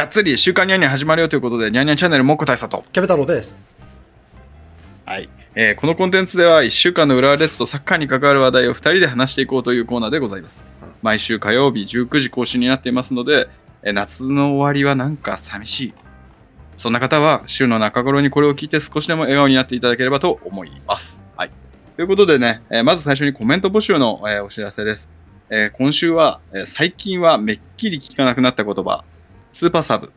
がっつり週刊ニャンニャン始まるよということで、ニャンニャンチャンネルもっこ大佐と。キャベ太郎です。はい。えーこのコンテンツでは1週間の浦和レッズとサッカーに関わる話題を2人で話していこうというコーナーでございます。毎週火曜日19時更新になっていますので、えー夏の終わりはなんか寂しい。そんな方は週の中頃にこれを聞いて少しでも笑顔になっていただければと思います。はい。ということでね、えーまず最初にコメント募集の、えーお知らせです。えー今週は、えー最近はめっきり聞かなくなった言葉、スーパーサブ。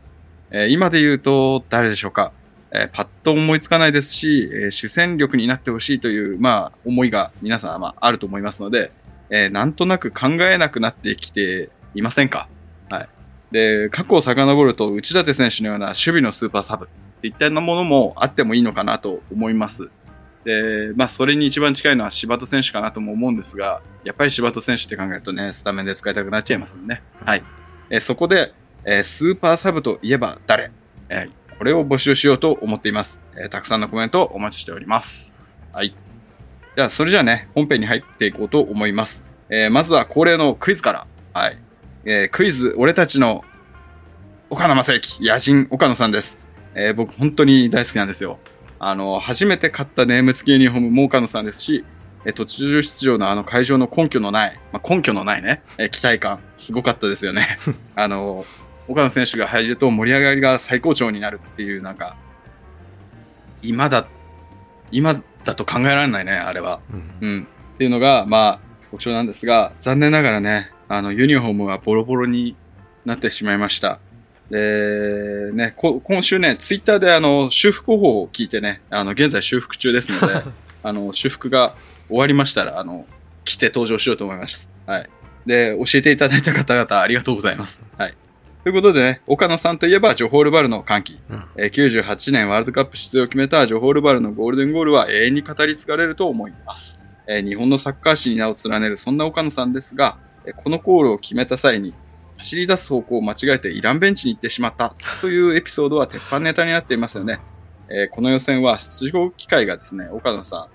えー今で言うと誰でしょうかえーパッと思いつかないですし、えー主戦力になってほしいという、まあ、思いが皆さん、まあ、あると思いますので、えーなんとなく考えなくなってきていませんかはい。で、過去を遡ると、内館選手のような守備のスーパーサブっていったようなものもあってもいいのかなと思います。で、まあ、それに一番近いのは柴戸選手かなとも思うんですが、やっぱり柴戸選手って考えるとね、スタメンで使いたくなっちゃいますよね。はい。えそこで、えースーパーサブといえば誰？えーこれを募集しようと思っています。えーたくさんのコメントお待ちしております。はい。じゃあ、それじゃあね、本編に入っていこうと思います。えーまずは恒例のクイズから。はい。えークイズ、俺たちの岡野正幸、野人岡野さんです。えー僕、本当に大好きなんですよ。あの、初めて買ったネーム付きユニフォームも岡野さんですし、えー途中出場のあの会場の根拠のない、まあ、根拠のないね、えー期待感、すごかったですよね。あの、岡野選手が入ると盛り上がりが最高潮になるっていう、なんか、今だ、今だと考えられないね、あれは。うん。っていうのが、まあ、特徴なんですが、残念ながらね、あの、ユニフォームはボロボロになってしまいました。で、ね、こ今週ね、ツイッターであの、修復方法を聞いてね、あの、現在修復中ですので、あの、修復が終わりましたら、あの、来て登場しようと思います。はい。で、教えていただいた方々ありがとうございます。はい。ということでね、岡野さんといえば、ジョホールバルの歓喜。うんえー98年ワールドカップ出場を決めたジョホールバルのゴールデンゴールは永遠に語り継がれると思います。えー日本のサッカー史に名を連ねるそんな岡野さんですが、えーこのゴールを決めた際に、走り出す方向を間違えてイランベンチに行ってしまったというエピソードは鉄板ネタになっていますよね。えーこの予選は出場機会がですね、岡野さ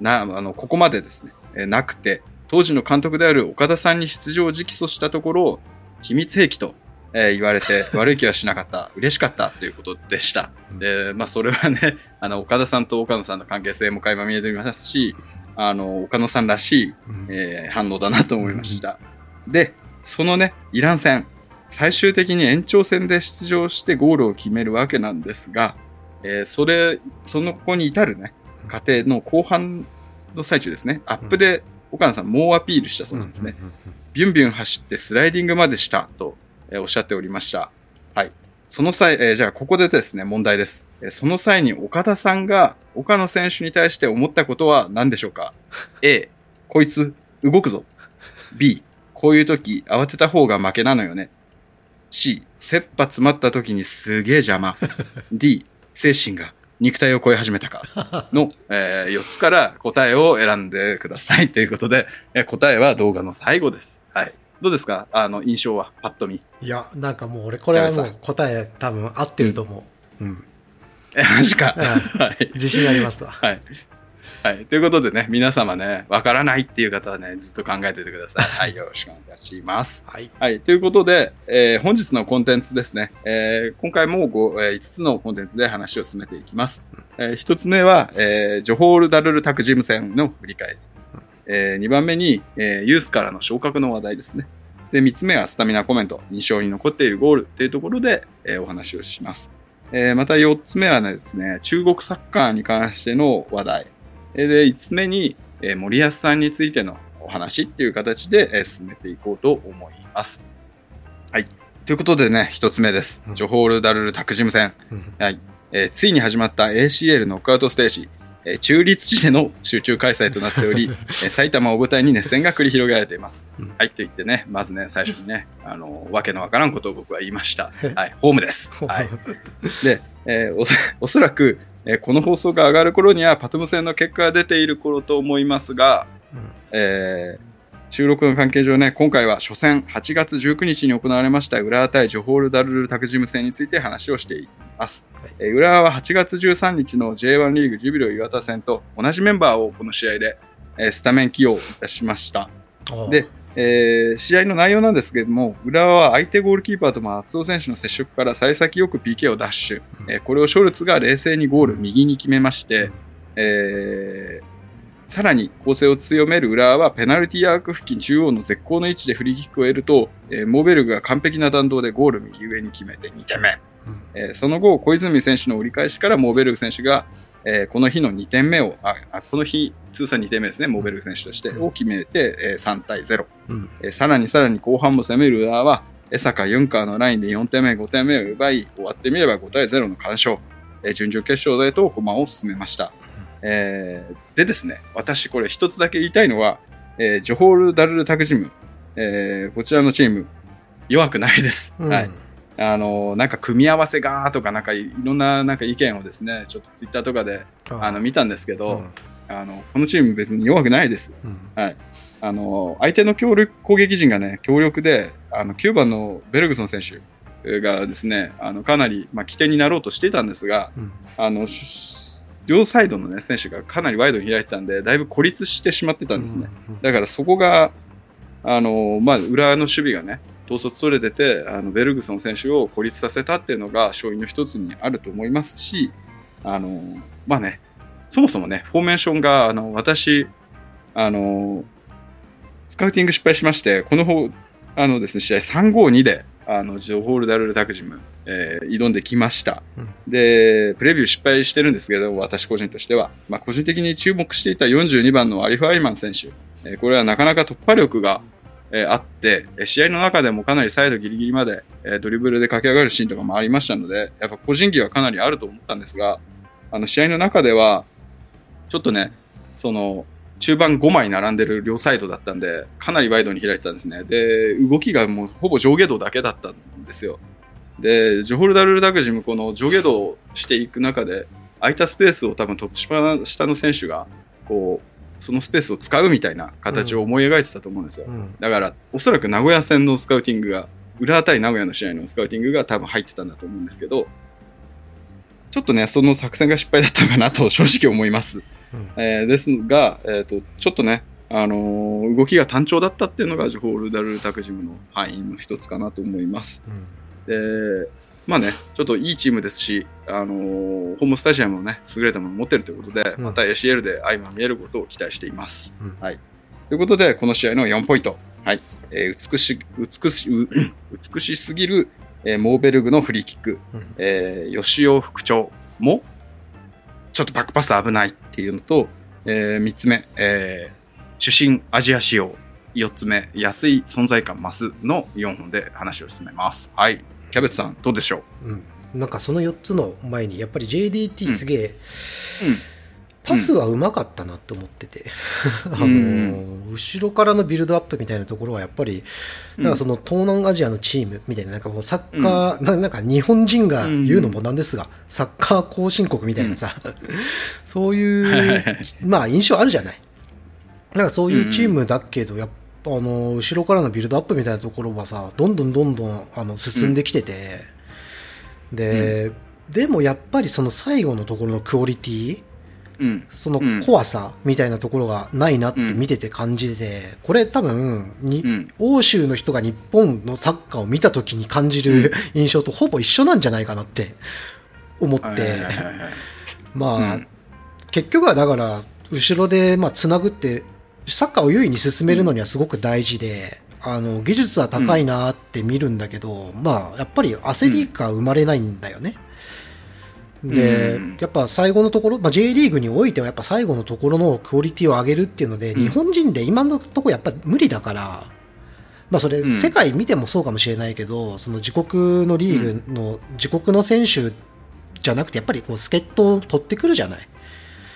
ん、な、あの、ここまでですね、えーなくて、当時の監督である岡田さんに出場を直訴したところ、秘密兵器と、えー言われて 悪い気はしなかった、嬉しかったということでした。で、まあ、それはね、あの、岡田さんと岡野さんの関係性も垣間見えていますし、あの、岡野さんらしい、えー反応だなと思いました。で、そのね、イラン戦、最終的に延長戦で出場してゴールを決めるわけなんですが、えーそれ、そのここに至るね、過程の後半の最中ですね、アップで岡野さん猛アピールしたそうなんですね。ビュンビュン走ってスライディングまでしたと、えーおっしゃっておりました。はい。その際、えーじゃあここでですね、問題です。えーその際に岡田さんが岡野選手に対して思ったことは何でしょうか ?A、こいつ動くぞ。B、こういう時慌てた方が負けなのよね。C、切羽詰まった時にすげえ邪魔。D、精神が肉体を超え始めたか。の、え4つから答えを選んでくださいということで、えー答えは動画の最後です。はい。どうですか？あの、印象は、パッと見。いや、なんかもう俺、これはもう答え多分合ってると思う。うん。え、マジか。うんはい。自信ありますわ。はい。はい。ということでね、皆様ね、わからないっていう方はね、ずっと考えててください。はい。よろしくお願いします。はい。はい。ということで、えー本日のコンテンツですね。えー今回もご、えー5つのコンテンツで話を進めていきます。え1つ目は、えージョホール・ダルル・タクジム戦の振り返り。え2番目に、えーユースからの昇格の話題ですね。で、3つ目はスタミナコメント。印象に残っているゴールっていうところで、えーお話をします。えーまた4つ目はですね、中国サッカーに関しての話題。えーで、5つ目に、えー森保さんについてのお話っていう形で、えー進めていこうと思います。はい。ということでね、1つ目ですう。んジョホール・ダルル・タクジム戦。うんはい。えーついに始まった ACL ノックアウトステージ。えー中立地での集中開催となっており、えー埼玉を舞台に熱戦が繰り広げられています。うんはい、と言ってね、まずね、最初にね、あの、わけのわからんことを僕は言いました。はい、ホームです。はい。で、えーおそおそらく、えーこの放送が上がる頃にはパトム戦の結果が出ている頃と思いますが、うんえー収録の関係上ね、今回は初戦8月19日に行われました浦和対ジョホールダルルタクジム戦について話をしていきます。はい。えー浦和は8月13日の J1 リーグジュビロ磐田戦と同じメンバーをこの試合で、えースタメン起用いたしました。で、えー試合の内容なんですけれども、浦和は相手ゴールキーパーと松尾選手の接触から幸先よく PK をダッシュ、うん。えーこれをショルツが冷静にゴール右に決めまして、えーさらに攻勢を強める浦和はペナルティーアーク付近中央の絶好の位置でフリーキックを得ると、えーモーベルグが完璧な弾道でゴール右上に決めて2点目。うんえーその後、小泉選手の折り返しからモーベルグ選手が、えーこの日の2点目をああ、この日通算2点目ですね、モーベルグ選手として、うんを決めて、えー3対0。うんえーさらにさらに後半も攻める浦和は、江坂ユンカーのラインで4点目、5点目を奪い、終わってみれば5対0の完勝。えー準々決勝へと駒を進めました。えーでですね、私これ一つだけ言いたいのは、えージョホール・ダルル・タクジム、えーこちらのチーム、弱くないです。うんはい。あの、なんか組み合わせがとか、なんかいいろんななんか意見をですね、ちょっとツイッターとかであの見たんですけど、あの、このチーム別に弱くないです。うんあの、相手の強力攻撃陣がね、強力で、あの、9番のベルグソン選手がですね、あの、かなり、まあ、起点になろうとしていたんですが、うんあの、し両サイドのね、選手がかなりワイドに開いてたんで、だいぶ孤立してしまってたんですね。だからそこが、あの、まあ、裏の守備がね、統率取れてて、あの、ベルグソン選手を孤立させたっていうのが勝因の一つにあると思いますし、あの、まあね、そもそもね、フォーメーションが、あの、私、あの、スカウティング失敗しまして、この方、あのですね、試合352で、あの、ジョホールダルルタクジム、えー挑んできました。うんで、プレビュー失敗してるんですけど、私個人としては、まあ、個人的に注目していた42番のアリフ・アイマン選手、えーこれはなかなか突破力が、えーあって、えー試合の中でもかなりサイドギリギリまで、えードリブルで駆け上がるシーンとかもありましたので、やっぱ個人技はかなりあると思ったんですが、あの試合の中では、ちょっとね、その、中盤5枚並んでる両サイドだったんで、かなりワイドに開いてたんですね。で、動きがもうほぼ上下動だけだったんですよ。で、ジョホルダルルダグジム、この上下動していく中で、空いたスペースを多分トップ下の選手が、こう、そのスペースを使うみたいな形を思い描いてたと思うんですよ。うんだから、おそらく名古屋戦のスカウティングが、浦和対名古屋の試合のスカウティングが多分入ってたんだと思うんですけど、ちょっとね、その作戦が失敗だったかなと正直思います。うんえーですが、えーと、ちょっとね、あのー動きが単調だったっていうのがジョホールダルルタクジムの敗因の一つかなと思います。うんで、まあね、ちょっといいチームですし、あのーホームスタジアムもね、優れたものを持ってるということで、うんまた ACL で相まみえることを期待しています。うんはい。ということで、この試合の4ポイント。はい。えー美し、美し、う美しすぎる、えーモーベルグのフリーキック。うんえー吉尾副長も、ちょっとバックパス危ないっていうのと、え3つ目、えー主審アジア仕様。4つ目、安い存在感増すの4本で話を進めます。はい。キャベツさん、どうでしょう？ん。なんかその4つの前にやっぱり JDT すげえ、うパスはうまかったなって思ってて、あのうん後ろからのビルドアップみたいなところはやっぱりうん。なんかその東南アジアのチームみたいななんかもうサッカー、ななんか日本人が言うのもなんですが、サッカー後進国みたいなさ、そういうまあ印象あるじゃない。なんかそういうチームだけどやっぱあの後ろからのビルドアップみたいなところはさどんどんどんどんあの進んできてて、で、でもやっぱりその最後のところのクオリティうん。その怖さみたいなところがないなって見てて感じてて、これ多分に、うん。欧州の人が日本のサッカーを見た時に感じる印象とほぼ一緒なんじゃないかなって思って、まあ、うん。結局はだから後ろでまあつなぐってサッカーを優位に進めるのにはすごく大事で、あの技術は高いなって見るんだけど、まあやっぱり焦りが生まれないんだよね。で、うん。やっぱ最後のところ、まあ、J リーグにおいてはやっぱ最後のところのクオリティを上げるっていうので、うん。日本人で今のところやっぱ無理だから、まあそれうん。世界見てもそうかもしれないけど、その自国のリーグの自国の選手じゃなくてやっぱりこう助っ人を取ってくるじゃない。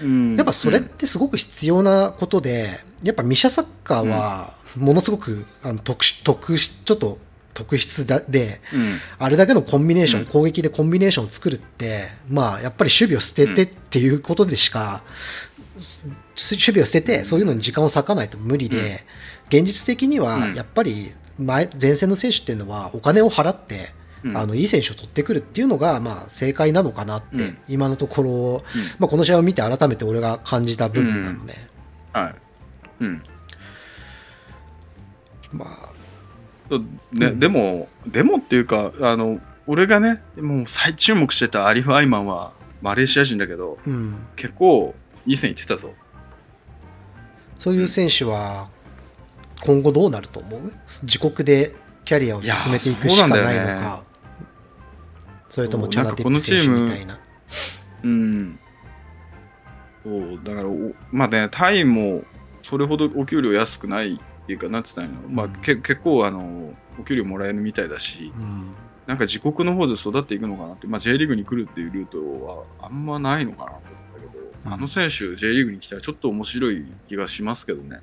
うん。やっぱそれってすごく必要なことで、やっぱミシャサッカーはものすごくあの特殊特殊ちょっと特筆だで、うん。あれだけのコンビネーション、うん。攻撃でコンビネーションを作るって、まあやっぱり守備を捨ててっていうことでしか、す守備を捨てて、そういうのに時間を割かないと無理で、現実的にはうん。やっぱり前前線の選手っていうのはお金を払って、うんあのいい選手を取ってくるっていうのが、まあ、正解なのかなって、うん。今のところ、うん。まあ、この試合を見て改めて俺が感じた部分なので、はい。うん。まそうねうん。でも、でもっていうか、あの、俺がね、もう最注目してたアリフ・アイマンは、マレーシア人だけど、あ、うん、結構いい線いってたぞ。そういう選手は今後どうなると思う？自国でキャリアを進めていくしかないのかそれともチャナティップ選手みたいなうん。そう、だから、おまあね、タイもそれほどお給料安くないっていうか、なんつったんやろまあ、うん。け結構、あの、お給料もらえるみたいだし、うん。なんか自国の方で育っていくのかなって、まあ、J リーグに来るっていうルートはあんまないのかなと思ったけど、うん。あの選手、J リーグに来たらちょっと面白い気がしますけどね。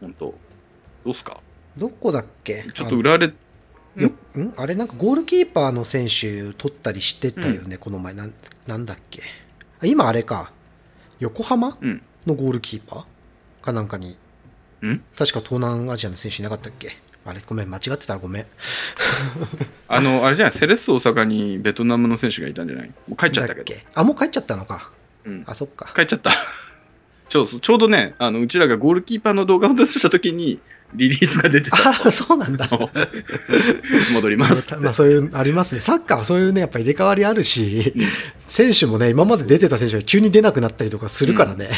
本当。どうっすか？どこだっけ？ちょっと裏で、あよん？あれなんかゴールキーパーの選手取ったりしてたよね、この前。なんなんだっけ？あ今あれか。横浜？うん。のゴールキーパー？かなんかに。ん？確か東南アジアの選手いなかったっけ？あれごめん間違ってたらごめん。あの、あれじゃない、セレッソ大阪にベトナムの選手がいたんじゃない？もう帰っちゃったけど。だあもう帰っちゃったのか。うん。あそっか。帰っちゃった。ちょうちょうどね、あのうちらがゴールキーパーの動画を出したときにリリースが出てた。あそうなんだ。戻ります。まあそういうありますね。サッカーはそういうねやっぱ入れ替わりあるしうん。選手もね今まで出てた選手が急に出なくなったりとかするからね、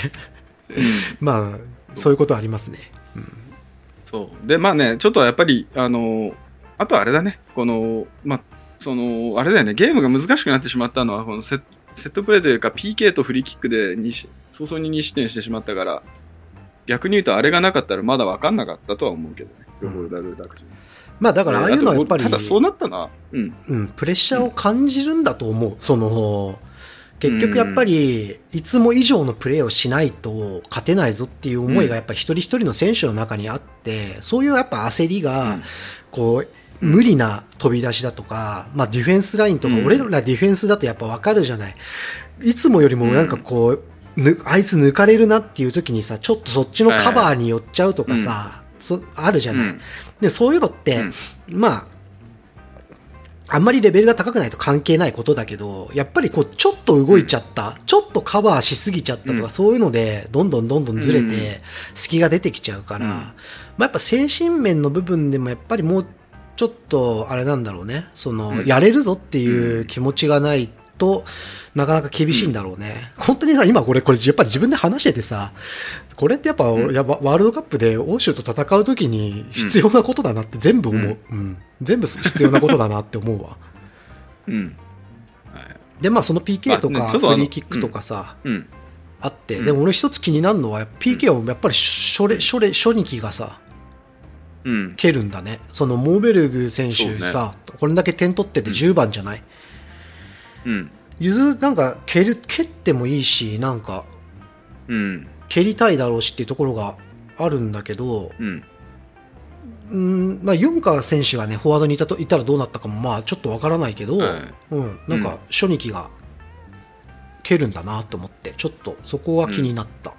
うん。まあそういうことはありますね、うんそう。で、まあね、ちょっとやっぱり、あの、あとあれだね、この、まあ、その、あれだよね、ゲームが難しくなってしまったのは、このセッセットプレーというか、PK とフリーキックで早々に2失点してしまったから、逆に言うと、あれがなかったらまだ分かんなかったとは思うけどね、ロボルダルダクジまあだからああいうのはやっぱりただそうなったな。うん。うん、プレッシャーを感じるんだと思う。その、結局やっぱり、いつも以上のプレーをしないと勝てないぞっていう思いがやっぱり一人一人の選手の中にあって、そういうやっぱ焦りうがん、こう、無理な飛び出しだとか、まあディフェンスラインとか、うん。俺らディフェンスだとやっぱわかるじゃない。いつもよりもなんかこう、ぬあいつ抜かれるなっていう時にさ、ちょっとそっちのカバーに寄っちゃうとかさ、そあるじゃない。うん。で、そういうのって、うん。まあ、あんまりレベルが高くないと関係ないことだけど、やっぱりこう、ちょっと動いちゃった、ちょっとカバーしすぎちゃったとか、うん。そういうので、どんどんどんどんずれうん。て、隙が出てきちゃうから、うん。まあやっぱ精神面の部分でもやっぱりもう、ちょっと、あれなんだろうね、その、うん。やれるぞっていう気持ちがないと、なかなか厳しいんだろうね。本当にさ、今これ、これやっぱり自分で話しててさ、これってやっぱ、うんやワールドカップで欧州と戦うときに必要なことだなって全部思う、うん全部必要なことだなって思うわ。うん。はいで、まあその PK とかフリーキックとかさ、うん。あって、うんでも俺一つ気になるのは、PK をやっぱり初レ初レ初日がさ、うん。蹴るんだね。そのモーベルグ選手さ、これだけ点取ってて10番じゃない、うん。ゆずなんか蹴る蹴ってもいいし、なんかうん。蹴りたいだろうしっていうところがあるんだけど、うん。うんまあ、ユンカー選手がね、フォワードにいたといたらどうなったかも、まあ、ちょっとわからないけど、はいうん、なんか、初日期が蹴るんだなと思って、ちょっとそこは気になった。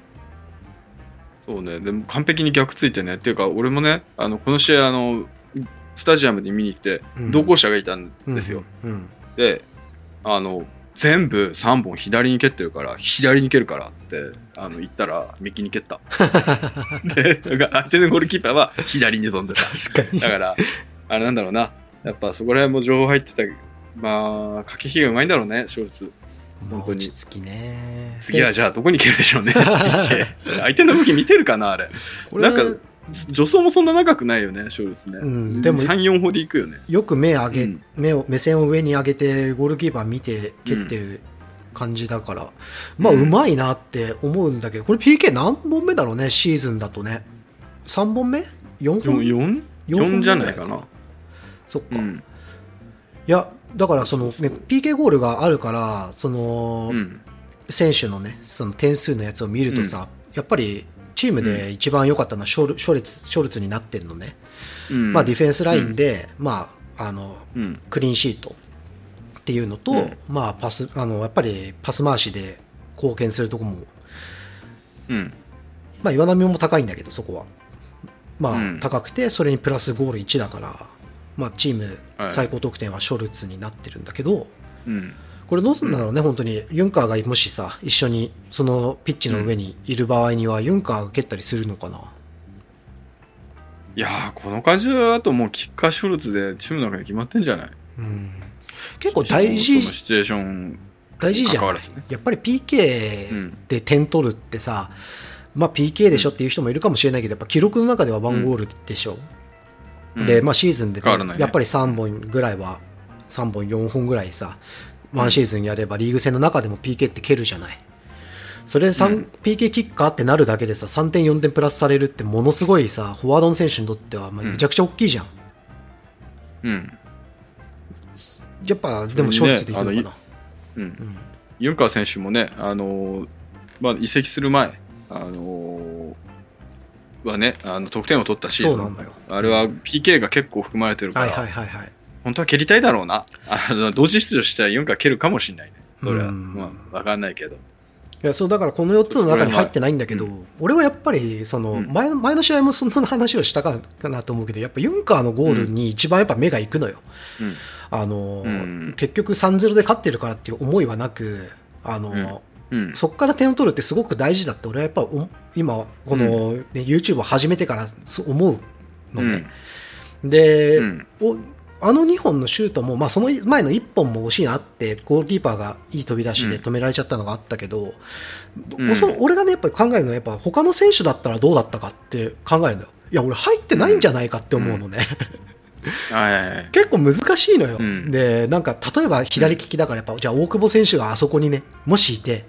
そうね、でも完璧に逆ついてね、っていうか、俺もね、あのこの試合あの、スタジアムで見に行ってうん、同行者がいたんですよ。うん。うんで、あの、全部3本左に蹴ってるから、左に蹴るからってあの言ったら、右に蹴った。で、相手のゴールキーパーは左に飛んでた。確かに。だから、あれなんだろうな、やっぱそこら辺も情報入ってた、まあ、駆け引きがうまいんだろうね、ショルツ。本当に落ち着きね。次はじゃあどこに蹴るでしょうね。相手の動き見てるかな、あれなんか助走もそんな長くないよね、ショルツね。うんでも3、4歩で行くよね。よく目上げ、うん目を、目線を上に上げて、ゴールキーパー見て蹴ってる感じだから、まあ、うんうまいなって思うんだけど、これ PK 何本目だろうね、シーズンだとね。3本目 ?4 本？4? 四？本目？4じゃないかな。そっか。いうん。や、だからその、ね、PK ゴールがあるから、その、うん。選手のね、その点数のやつを見るとさ、やっぱりチームで一番良かったのはショルショルツショルツになってるのね。うんまあディフェンスラインで、まあ、あの、うん。クリーンシートっていうのと、うんまあパス、あの、やっぱりパス回しで貢献するとこも、うん。まあ岩波も高いんだけど、そこは。まあ、うん高くて、それにプラスゴール1だから、まあチームはい最高得点はショルツになってるんだけど、うん。これどうするんだろうね、本当に。ユンカーがもしさ、一緒にそのピッチの上にいる場合には、ユンカーが蹴ったりするのかな？いいやー、この感じだともうキッカーショルツでチームの中に決まってんじゃない？うん、結構大事シチュエーション大事じゃん、やっぱり PK で点取るってさ、まあ PK でしょっていう人もいるかもしれないけど、やっぱ記録の中では1ゴールでしょ、うん。で、まあ、シーズンで、変わらないね。やっぱり3本ぐらいは、3本、4本ぐらいさ、ワンシーズンやれば、リーグ戦の中でも PK って蹴るじゃない。それで、三うん PK キッカーってなるだけでさ、3点、4点プラスされるって、ものすごいさ、フォワードの選手にとっては、めちゃくちゃ大きいじゃん。うんやっぱ、でも、ショルツでいくのかな。うんうんユンカー選手もね、あのーまあ、移籍する前、あのーはね、あの得点を取ったシーズンあれは PK が結構含まれてるから、はいはいはいはい。本当は蹴りたいだろうな。あの同時出場したらユンカー蹴るかもしれないね。それは、うんまあ、わかんないけど。いやそうだからこの4つの中に入ってないんだけど、う俺はやっぱりそのうん前の前の試合もそんな話をしたかなと思うけどやっぱユンカーのゴールに一番やっぱ目がいくのよ。うん。あのうん結局3-0で勝ってるからっていう思いはなくあの、うん。そこから点を取るってすごく大事だって俺はやっぱお今この、ね YouTube を始めてからそう思うのね。で、あの2本のシュートも、まあ、その前の1本も惜しいなってゴールキーパーがいい飛び出しで止められちゃったのがあったけど、うん。その俺がねやっぱり考えるのはやっぱ他の選手だったらどうだったかって考えるのよ。いや俺入ってないんじゃないかって思うのね。結構難しいのよ、うん。でなんか例えば左利きだからやっぱ、じゃあ大久保選手があそこにねもしいて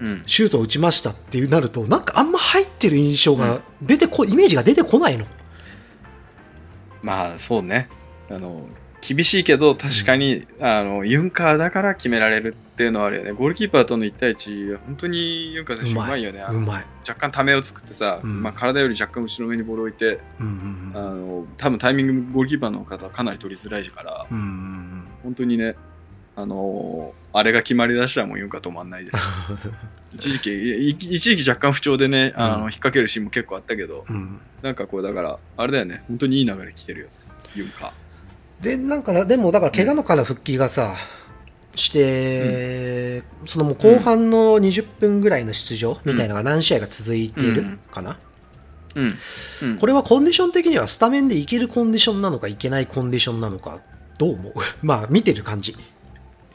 うん。シュートを打ちましたっていうなるとなんかあんま入ってる印象が出てこ、イメージが出てこないの。まあ、そうね。あの、厳しいけど、確かに、あの、ユンカーだから決められるっていうのはあるよね。ゴールキーパーとの1対1、本当にユンカー選手うまい。よね。うまい、若干ためを作ってさ、うん。まあ、体より若干後ろ目にボールを置いて、うんうんあの、多分タイミングゴールキーパーの方はかなり取りづらいから、うんうんうん。本当にね、あのあれが決まりだしたらもうユンカー止まんないです。一時期、い一時期若干不調でね、あの、うん。引っ掛けるシーンも結構あったけど、うん。なんかこう、だから、あれだよね、本当にいい流れ来てるよ、ユンカー。でなんかでもだから怪我のから復帰がさ、して、そのもう後半の20分ぐらいの出場みたいなのが何試合が続いているかな、うん。うん、これはコンディション的にはスタメンでいけるコンディションなのかいけないコンディションなのかどう思う？まあ見てる感じ。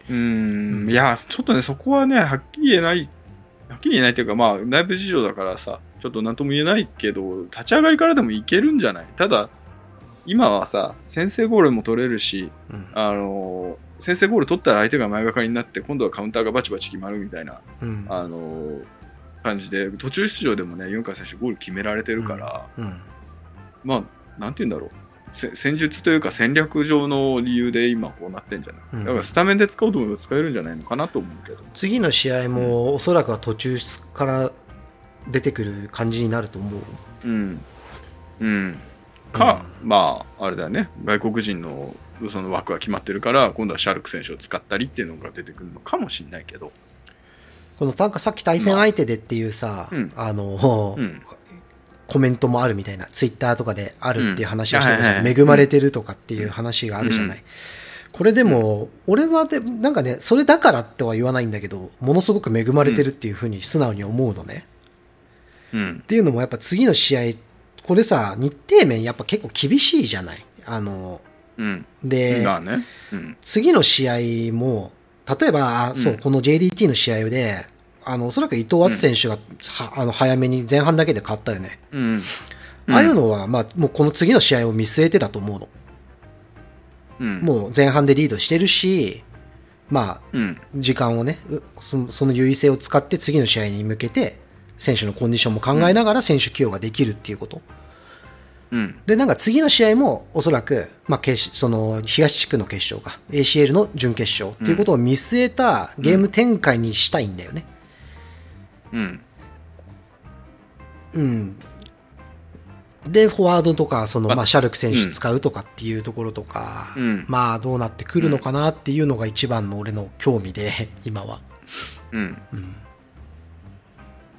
うーん、いや、ちょっとね、そこはね、はっきり言えない、はっきり言えないというか、まあ、内部事情だからさ、ちょっとなんとも言えないけど、立ち上がりからでもいけるんじゃない？ただ、今はさ、先制ゴールも取れるし、うんあのー先制ゴール取ったら相手が前がかりになって、今度はカウンターがバチバチ決まるみたいな、うんあのー感じで、途中出場でもね、ユンカー選手ゴール決められてるから、うんまあ、なんて言うんだろう。せ戦術というか戦略上の理由で今こうなってんじゃない、うんだからスタメンで使おうと思えば使えるんじゃないのかなと思うけど。次の試合もおそらくは途中から出てくる感じになると思ううん。うん。か、まあ、あれだよね。外国人のその枠が決まってるから、今度はシャルク選手を使ったりっていうのが出てくるのかもしれないけど。このなんかさっき対戦相手でっていうさ、うんあの、うん。コメントもあるみたいな、ツイッターとかであるっていう話をしてたじゃん、うんはいはいはい恵まれてるとかっていう話があるじゃない。うんこれでも、俺はで、なんかね、それだからっては言わないんだけど、ものすごく恵まれてるっていうふうに素直に思うのね。うんっ。ていうのもやっぱ次の試合、これさ、日程面やっぱ結構厳しいじゃない？あの、うん。で、まあね。うん。次の試合も、例えば、うんそう、この JDT の試合で、あの、おそらく伊藤敦選手が、はあの、早めに前半だけで勝ったよね。うん。ああいうのは、まあ、もうこの次の試合を見据えてだと思うの。うん。もう前半でリードしてるし、まあ、うん。時間をね、その優位性を使って次の試合に向けて、選手のコンディションも考えながら選手起用ができるっていうこと。うん。で、なんか次の試合もおそらく、まあ、決その東地区の決勝か、ACL の準決勝っていうことを見据えたゲーム展開にしたいんだよね。うん。うん。で、フォワードとか、その、あまあ、シャルク選手うん使うとかっていうところとか、うんまあ、どうなってくるのかなっていうのが一番の俺の興味で、今は。うん。うん。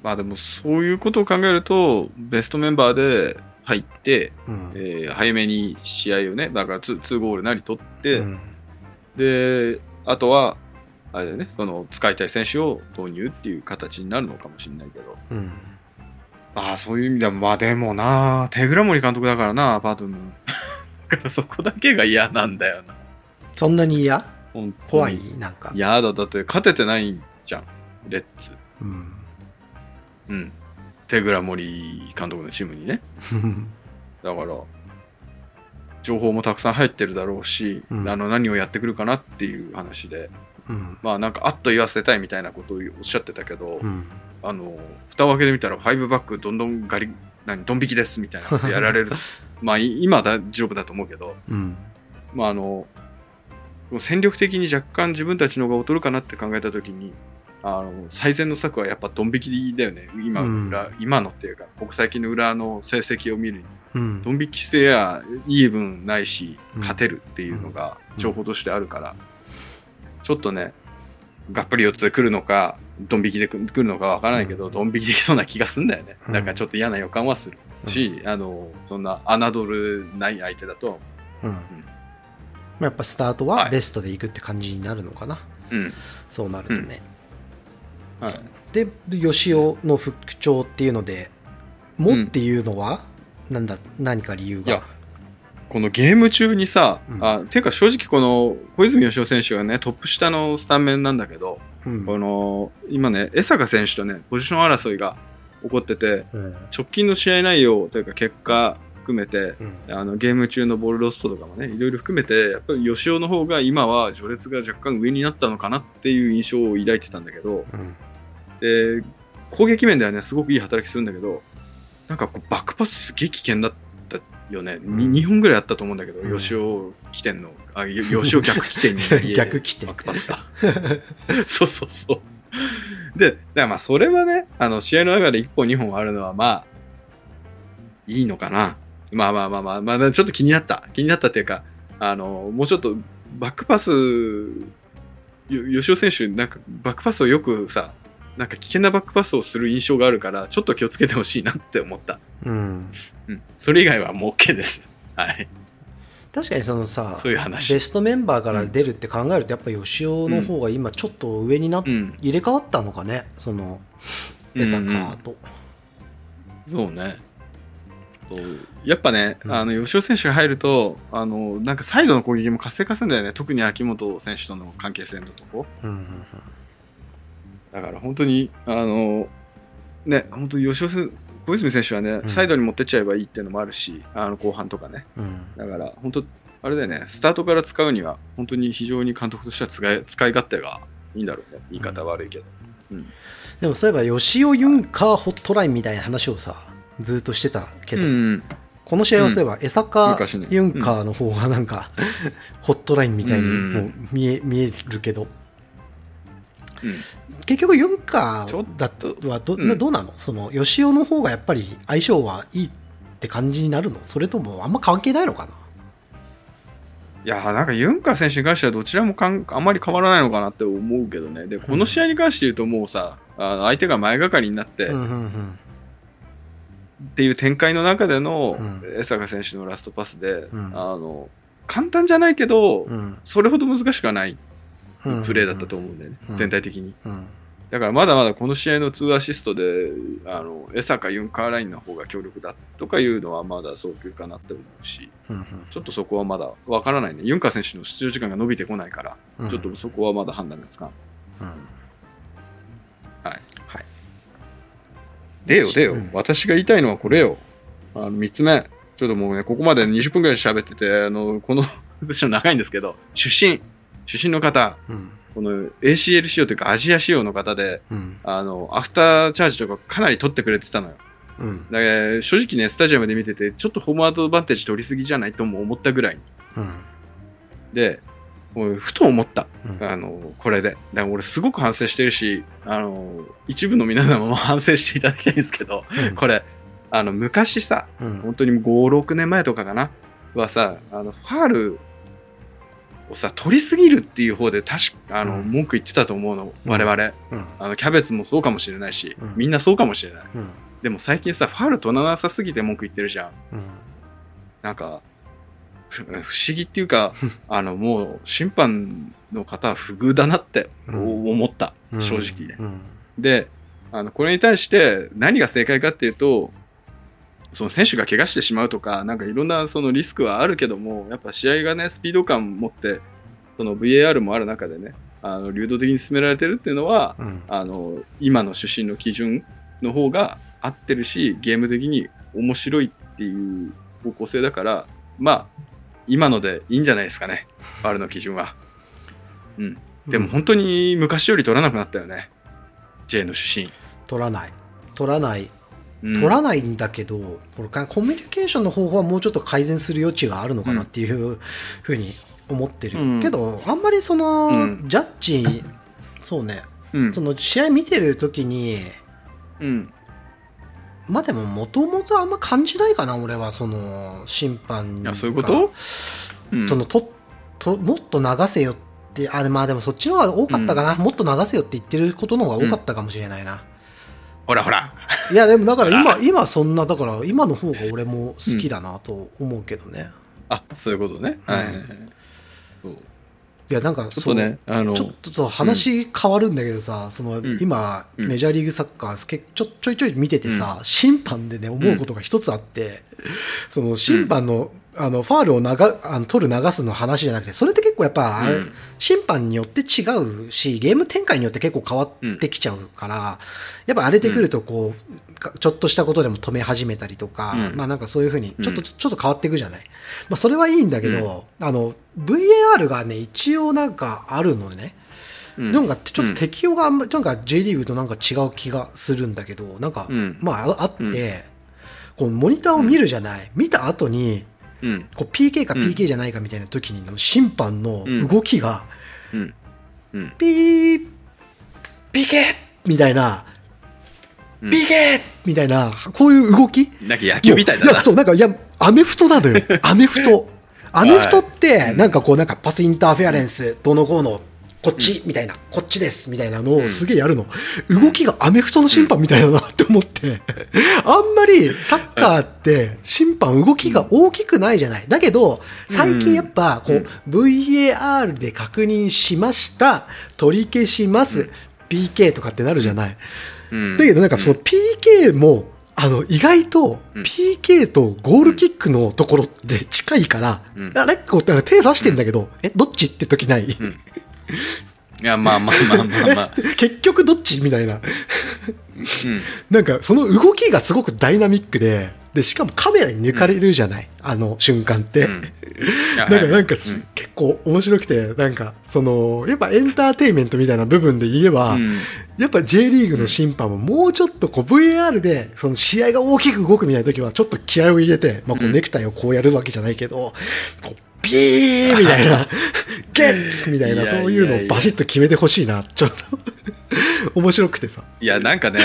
まあでもそういうことを考えると、ベストメンバーで入って、うん。えー早めに試合をね、だから 2, 2ゴールなり取って、うんで、あとは、あれだよね、その使いたい選手を投入っていう形になるのかもしれないけど、うん。ああ、そういう意味では、まあでもな、手倉森監督だからな、バドゥン。だからそこだけが嫌なんだよな。そんなに嫌？怖い？なんか。嫌だ、だって勝ててないじゃん、レッツ。うん。うん。手倉森監督のチームにね。だから、情報もたくさん入ってるだろうし、うんあの何をやってくるかなっていう話で、うん。まあなんかあっと言わせたいみたいなことをおっしゃってたけど、うん。あの、蓋を開けてみたら、ファイブバックどんどんガリ、何、ドン引きですみたいなことやられる。まあい今大丈夫だと思うけど、うん。まああの、戦力的に若干自分たちの方が劣るかなって考えたときに、あの最善の策はやっぱドン引きだよね、今の裏、今のっていうか、国際機の裏の成績を見るに、うん。ドン引きしてやいい分ないし、うん勝てるっていうのがうん情報としてあるから、ちょっとね、がっぷり四つで来るのか、ドン引きで来るのかわからないけど、うんドン引きできそうな気がすんだよね。うんだからちょっと嫌な予感はするし、あの、そんな侮るない相手だと、うん。まあやっぱスタートははいベストでいくって感じになるのかな。うん。そうなるとね。はい。で、吉尾の復調っていうので、もっていうのは、なんだ、何か理由いやが。このゲーム中にさ、うん。あていうか正直この小泉義雄選手がね、トップ下のスタメンなんだけど、うん。この、今ね、江坂選手とね、ポジション争いが起こってて、うん。直近の試合内容というか結果含めて、うん。あのゲーム中のボールロストとかもね、いろいろ含めて、やっぱり吉尾の方が今は序列が若干上になったのかなっていう印象を抱いてたんだけど、うんで、攻撃面ではね、すごくいい働きするんだけど、なんかこうバックパスすげえ危険だったよね。にうん2本ぐらいあったと思うんだけど、うん吉尾起点の、あ、よ吉尾逆起点に 逆起点バックパスか。そうそうそう。で、だからまあそれはね、あの試合の中で1本2本あるのはまあ、いいのかな。まあまあまあまあ、まあちょっと気になった。気になったっていうか、あの、もうちょっとバックパス、よ吉尾選手、なんかバックパスをよくさ、なんか危険なバックパスをする印象があるから、ちょっと気をつけてほしいなって思った。うん。うん。それ以外はもう OK です。はい。確かにそのさそういう話。ベストメンバーから出るって考えるとやっぱ吉尾の方が今ちょっと上になっうん。入れ替わったのかね？その江坂と、そうね。そうやっぱね、うんあの吉尾選手が入るとあのなんかサイドの攻撃も活性化するんだよね特に秋元選手との関係性のとこうんうんだから本当にあのね本当に吉尾選小泉選手はね、ん。サイドに持ってっちゃえばいいっていうのもあるしあの後半とかね。うん。うんだから本当あれだよねスタートから使うには本当に非常に監督としては使い使い勝手がいいんだろうね。言い方悪いけど、うん。でもそういえば吉尾ユンカーホットラインみたいな話をさずっとしてたけど、うんこの試合はそういえば江坂ユンカーの方がなんか、ホットラインみたいにうんもう見え見えるけど。うん結局ユンカーだとはど,、うん。どうなの？その吉尾の方がやっぱり相性はいいって感じになるの？それともあんま関係ないのかな？いやーなんかユンカー選手に関してはどちらもかんあんまり変わらないのかなって思うけどね。で、この試合に関して言うともうさ、あの相手が前がかりになって、うんうんうん。っていう展開の中でのうん。江坂選手のラストパスで、ん。あの簡単じゃないけど、うん。それほど難しくはない。うんプレーだったと思うんだよね、うん全体的に。うんだからまだまだこの試合の2アシストで、あの江坂ユンカーラインの方が強力だとかいうのはまだ早急かなって思うし、うんちょっとそこはまだわからないね。ユンカー選手の出場時間が伸びてこないから、うんちょっとそこはまだ判断がつかん。うんはい。はいでよ、でよ、うん私が言いたいのはこれよ。あの、三つ目。ちょっともうね、ここまで20分くらい喋ってて、あの、この 長いんですけど、出身、出身の方、うんこの ACL 仕様というかアジア仕様の方で、うんあの、アフターチャージとかかなり取ってくれてたのよ。うんだから正直ね、スタジアムで見てて、ちょっとホームアドバンテージ取りすぎじゃないとも思ったぐらい。うんで、ふと思った。うんあの、これで。だから俺すごく反省してるし、あの、一部の皆様も 反省していただきたいんですけど、これ、あの、昔さ、うん本当に5、6年前とかかな、はさ、あの、ファールをさ、取りすぎるっていう方で確か、あの、うん。文句言ってたと思うの、我々。うん。あの、キャベツもそうかもしれないし、うん。みんなそうかもしれない。うん。でも最近さ、ファール取らなさすぎて文句言ってるじゃん。うん。なんか、ふ不思議っていうか、あの、もう、審判の方は不遇だなってうん。思った、うん。正直ね。うん。で、あのこれに対して何が正解かっていうとその選手が怪我してしまうとかなんかいろんなそのリスクはあるけどもやっぱ試合がねスピード感持ってその VAR もある中でねあの流動的に進められてるっていうのはうんあの今の出身の基準の方が合ってるしゲーム的に面白いっていう方向性だからまあ今のでいいんじゃないですかね VAR の基準は。うん、でも本当に昔より取らなくなったよね J の出身。取らない取らないうん取らないんだけど、これかコミュニケーションの方法はもうちょっと改善する余地があるのかなっていうふうに思ってる、うん。けどあんまりその、うん。ジャッジそうね。うん。その試合見てる時にうん。まあでももともとあんま感じないかな俺はその審判があそういうこと、うん、そのとともっと流せよってあまあでもそっちの方が多かったかな、もっと流せよって言ってることの方が多かったかもしれないな、ほらほら。いやでもだから今今そんなだから今の方が俺も好きだなと思うけどね、あそういうことね、うん。はい。はいはいそう。いやなんかちょっとねあのちょっとそう話変わるんだけどさ、そのん。今、うん。メジャーリーグサッカーけちょちょいちょい見ててさ、審判でね思うことが一つあって、その審判の,、あのファールを流あの取る流すの話じゃなくてそれって結構やっぱ、うん。審判によって違うしゲーム展開によって結構変わってきちゃうから、やっぱ荒れてくるとこう、かちょっとしたことでも止め始めたりとか、うん。まあなんかそういうふうにちょっと、うんちょっと変わっていくじゃない。まあそれはいいんだけど、あの VAR がね一応なんかあるのね。うん。なんかちょっと適用があんま、なんか J リーグとなんか違う気がするんだけど、なんか、うん。まあああって、うん。こうモニターを見るじゃない、見た後に、うんこう PK かうん PK じゃないかみたいな時にの審判のうん動きが、うんうんピー、PK! みたいな、うん PK! みたいな、こういう動き？なんか野球みたいだなそう、なんか、いや、アメフトなのよ。アメフト。アメフトって、なんかこう、なんかパスインターフェアレンス、どうのこうの、こっち、みたいな、こっちです、みたいなのをすげえやるの。動きがアメフトの審判みたいだなって思って、あんまりサッカーって審判動きが大きくないじゃない。だけど、最近やっぱ、こう、VAR で確認しました、取り消します、PK とかってなるじゃない。うん。だけどなんかその PK も、あの、意外とうん。PK とゴールキックのところって近いから、うんあれこう手指してんだけど、え、どっちって時ない、んいやまあまあまあまあまあ、結局どっちみたいな。うん。なんかその動きがすごくダイナミックで、で、しかもカメラに抜かれるじゃない、あの瞬間って。うん。か、なんかす、はい結構面白くて、なんか、その、やっぱエンターテインメントみたいな部分で言えば、うん。やっぱ J リーグの審判ももうちょっとこう VAR でその試合が大きく動くみたいな時はちょっと気合を入れて、まあ、こううん。ネクタイをこうやるわけじゃないけど、こうビーみたいな、ゲッツみたいなそういうのをバシッと決めてほしいな、ちょっと。面白くてさ。いやなんかね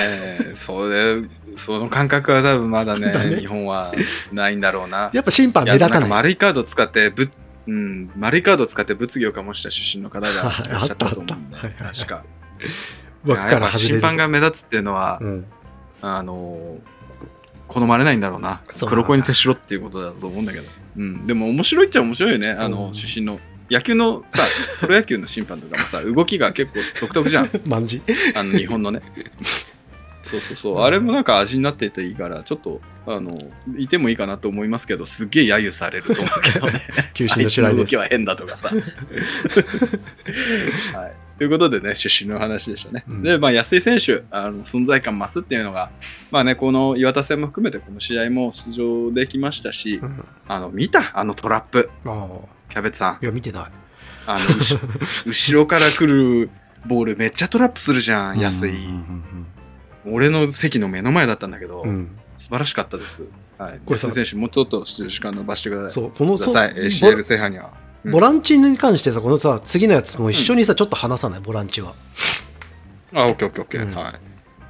それその感覚は多分まだねだね。日本はないんだろうな。やっぱ審判目立たない。丸いカード使ってぶうん、丸いカード使って物議を醸した出身の方がいらっしゃったと思うんで。確か。やっぱ審判が目立つっていうのは、うん。あの好まれないんだろうな。黒子に徹しろっていうことだと思うんだけど、うん、でも面白いっちゃ面白いよね。あの、うん出身の。野球のさ プロ野球の審判とかもさ動きが結構独特じゃん。あの日本のね。そうそうそう。あれもなんか味になってていいからちょっとあのいてもいいかなと思いますけどすっげえ揶揄されると思うけどね。球審の動き。は変だとかさ。はい、ということでね、出身の話でしたね。うんで、まあ、安井選手、あの存在感増すっていうのが、まあね、この岩田戦も含めて、この試合も出場できましたし、うんあの見たあのトラップ、ああ。キャベツさん。いや、見てない。あの後 後ろから来るボール、めっちゃトラップするじゃん、安井。うん俺の席の目の前だったんだけど、うん素晴らしかったです。はい、これさ安井選手、もうちょっと出場時間伸ばしてください。そう、このさい、ACL 制覇には。うんボランチに関してさ、このさ、次のやつも一緒にさ、ちょっと話さない、ボランチは。あ、オッケーオッケーオッケー。うんはい。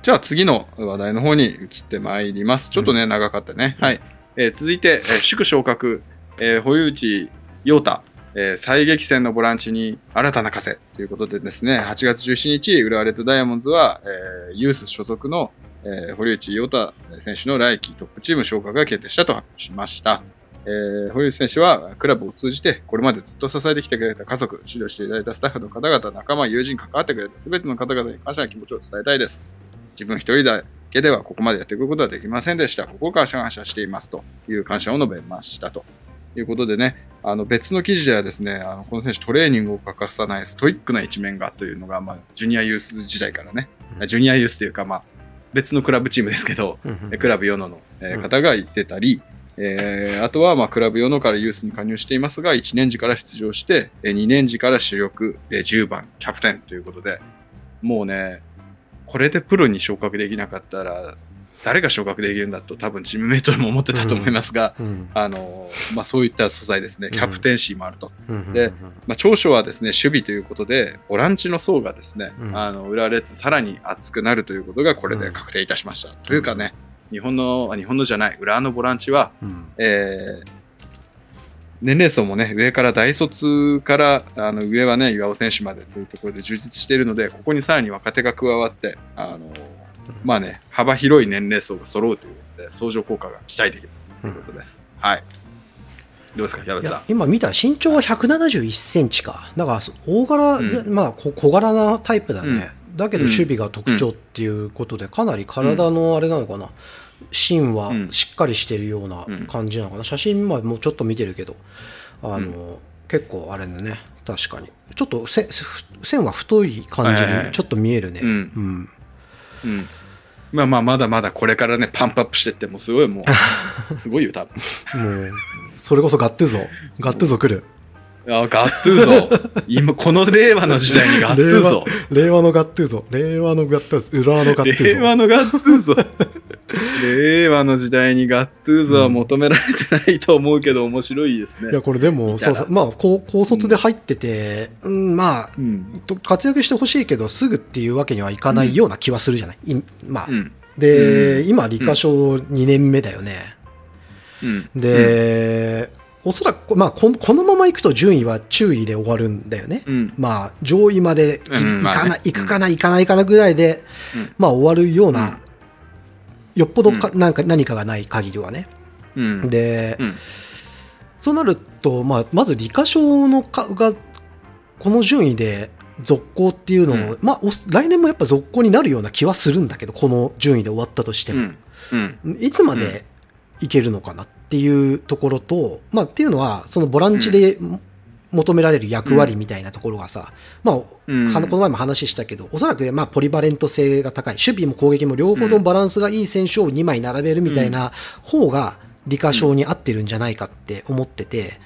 じゃあ次の話題の方に移ってまいります。ちょっとね、長かったね。はい。えー続いて、えー祝昇格、えー堀内陽太、えー最激戦のボランチに新たな風ということでですね、8月17日、浦和レッドダイヤモンドズは、えーユース所属の、えー堀内陽太選手の来季トップチーム昇格が決定したと発表しました。えー堀内選手はクラブを通じてこれまでずっと支えてきてくれた家族、指導していただいたスタッフの方々、仲間、友人、関わってくれた全ての方々に感謝の気持ちを伝えたいです。自分一人だけではここまでやっていくことはできませんでした。ここから感謝していますという感謝を述べましたということでね、あの別の記事ではですね、あのこの選手トレーニングを欠かさないストイックな一面がというのが、まあ、ジュニアユース時代からね、うんジュニアユースというか、まあ、別のクラブチームですけど、うんうんクラブヨノの方が言ってたり、えーあとは、まあ、クラブヨノからユースに加入していますが、1年時から出場して、えー2年時から主力、えー10番、キャプテンということで、もうね、これでプロに昇格できなかったら、誰が昇格できるんだと多分チームメイトも思ってたと思いますが、うんあのまあ、そういった素材ですね、キャプテンシーもあると。うんでまあ、長所はですね、守備ということで、ボランチの層がですね、うん。あの、浦和レッズさらに厚くなるということがこれで確定いたしました。というかね、日本の、あ日本のじゃない、浦和のボランチは、うんえー年齢層もね、上から大卒から、あの、上はね、岩尾選手までというところで充実しているので、ここにさらに若手が加わって、あの、まあね、幅広い年齢層が揃うということで、相乗効果が期待できます。ということです。はい。どうですか、矢部さん？今見たら身長は171センチか。だから大柄で、うまあこ小柄なタイプだね。だけどうん守備が特徴っていうことで、かなり体のあれなのかな。芯はうんしっかりしてるような感じなのかな。写真はもうちょっと見てるけど、あの、結構あれだね。確かに。ちょっと線は太い感じにちょっと見えるね。うんうんうん。まあまあ、まだまだこれからね、パンプアップしてって、もうすごいもう、すごいよ、多分。もう、それこそガットゥーゾ。ガットゥーゾ来る。あ、ガットゥーゾ。今、この令和の時代にガットゥーゾ。令和のガットゥーゾ。令和のガットゥーゾ。浦和のガットゥーゾ。令和のガットゥーゾ。令和の時代にガットゥーゾは求められてないと思うけど、面白いですねいや、。これでも、そうそう、まあ、高高卒で入ってて、うん、まあ、うん。と活躍してほしいけど、すぐっていうわけにはいかないような気はするじゃない？いまあ、うん。で、うん今、理科賞2年目だよね。うん。で、おそらく、まあこの、ままいくと順位は注意で終わるんだよね。うん。まあ、上位までい,、かない、いくかな、いかないかなぐらいで、うんまあ、終わるような、よっぽどか、うなんか何かがない限りはね。うん。で、うん。そうなると、まあ、まず理科賞のかが、この順位で続行っていうのを、うんまあ、お来年もやっぱ続行になるような気はするんだけど、この順位で終わったとしても。うん。うん。いつまでいけるのかなっていうところと、まあ、っていうのは、そのボランチで求められる役割みたいなところがさ、まあ、うん。はこの前も話したけど、おそらくまあポリバレント性が高い、守備も攻撃も両方のバランスがいい選手を2枚並べるみたいな方が、理科賞に合ってるんじゃないかって思ってて、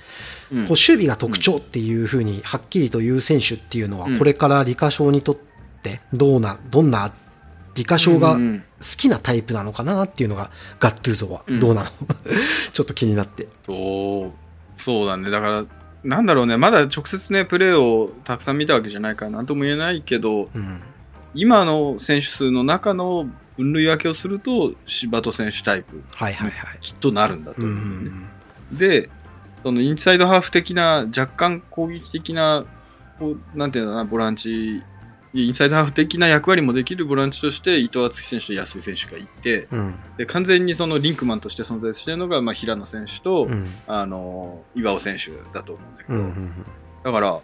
うん。こう守備が特徴っていうふうにはっきりと言う選手っていうのはうん、これから理科賞にとってどうな、どんな理科賞が好うんきなタイプなのかなっていうのが、ガットゥーゾはうんどうなの、ちょっと気になって。そう、そうだね。だから、なんだろうね、まだ直接ね、プレーをたくさん見たわけじゃないから、なんとも言えないけど、うん。今の選手数の中の分類分けをすると、柴戸選手タイプ、はいはいはい。きっとなるんだとうんうんで、そのインサイドハーフ的な、若干攻撃的な、こうなんていうんだろうな、ボランチ、インサイドハーフ的な役割もできるボランチとして、伊藤敦樹選手と安井選手がいて、うん。うん。で完全にそのリンクマンとして存在しているのが、まあ、平野選手と、うん。あの岩尾選手だと思うんだけど、うんうんだから、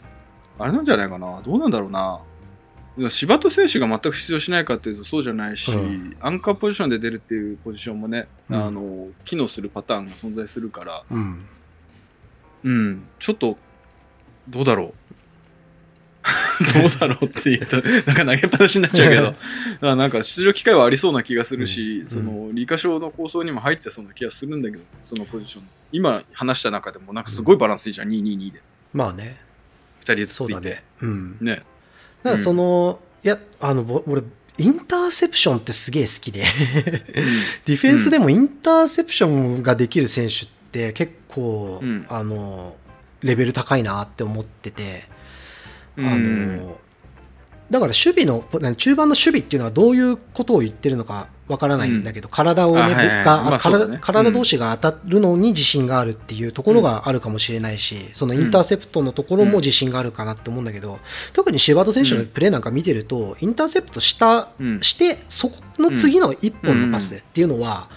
あれなんじゃないかな、どうなんだろうな？柴戸選手が全く出場しないかっていうとそうじゃないし、うんアンカーポジションで出るっていうポジションもね、うんあの機能するパターンが存在するから、うん。うん、ちょっと、どうだろう？どうだろうって言うと、なんか投げっぱなしになっちゃうけど、あなんか出場機会はありそうな気がするし、うんその、理科賞の構想にも入ってそうな気がするんだけど、そのポジション。今話した中でも、なんかすごいバランスいいじゃん、222で。まあね。2人ずつついて。そうだね。うん。ね。だからその、いや、あの、ぼ俺、インターセプションってすげえ好きで、ディフェンスでもインターセプションができる選手って結構、うんあの、レベル高いなって思ってて、うんあの、だから守備の、な中盤の守備っていうのはどういうことを言ってるのかわからないんだけど、体をね、あはい。はいがまあそうだね。体体同士が当たるのに自信があるっていうところがあるかもしれないし、そのインターセプトのところも自信があるかなって思うんだけど、特に柴戸選手のプレーなんか見てると、インターセプトした、うん。して、そこの次の一本のパスっていうのは、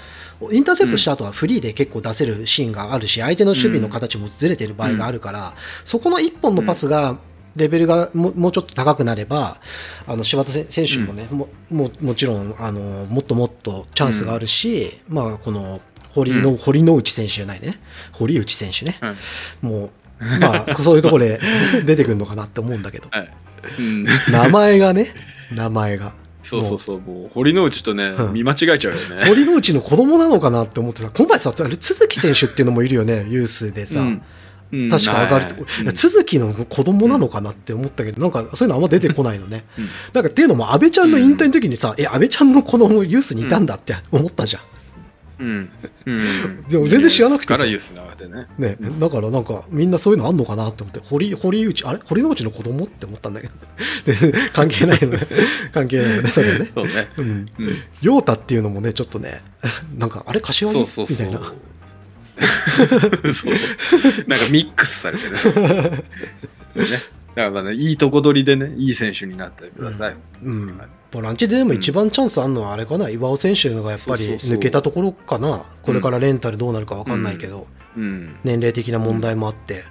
インターセプトした後はフリーで結構出せるシーンがあるし、相手の守備の形もずれてる場合があるから、そこの一本のパスがレベルがももうちょっと高くなれば、あの柴田選手もね、もももちろんあのもっともっとチャンスがあるし、まあ、この堀の、堀之内選手じゃないね、堀内選手ね、はいもう、まあ、そういうところで 出てくるのかなって思うんだけど、はい。うん、名前がね、名前が。そうそうそう。もう堀之内とね、うん。見間違えちゃうよね。堀之内の子供なのかなって思ってさ、この前さ、あれ、都築選手っていうのもいるよね、ユースでさ。うんうん確か上がると、はい。いや都築の子供なのかなって思ったけど、なんかそういうのあんま出てこないのね。うん。なんかっていうのも、安倍ちゃんの引退の時にさ、え、安倍ちゃんの子供ユースにいたんだって思ったじゃん。うん。うん。でも全然知らなくてさ。からユースなわけでね。ね、だからなんかみんなそういうのあんのかなって思って、堀、堀内、あれ？堀之内の子供って思ったんだけど。で 関係ないのね。関係ないのね、それはね。そうね。うん。うん。陽太っていうのもね、ちょっとね、なんか、あれ？柏木？そうそうそう。みたいな。そう。なんかミックスされてる。ね。だからまあねいいとこ取りでねいい選手になってください、うん、ボランチででも一番チャンスあるのはあれかな、岩尾選手がやっぱり抜けたところかな、これからレンタルどうなるか分かんないけど、うん。年齢的な問題もあって、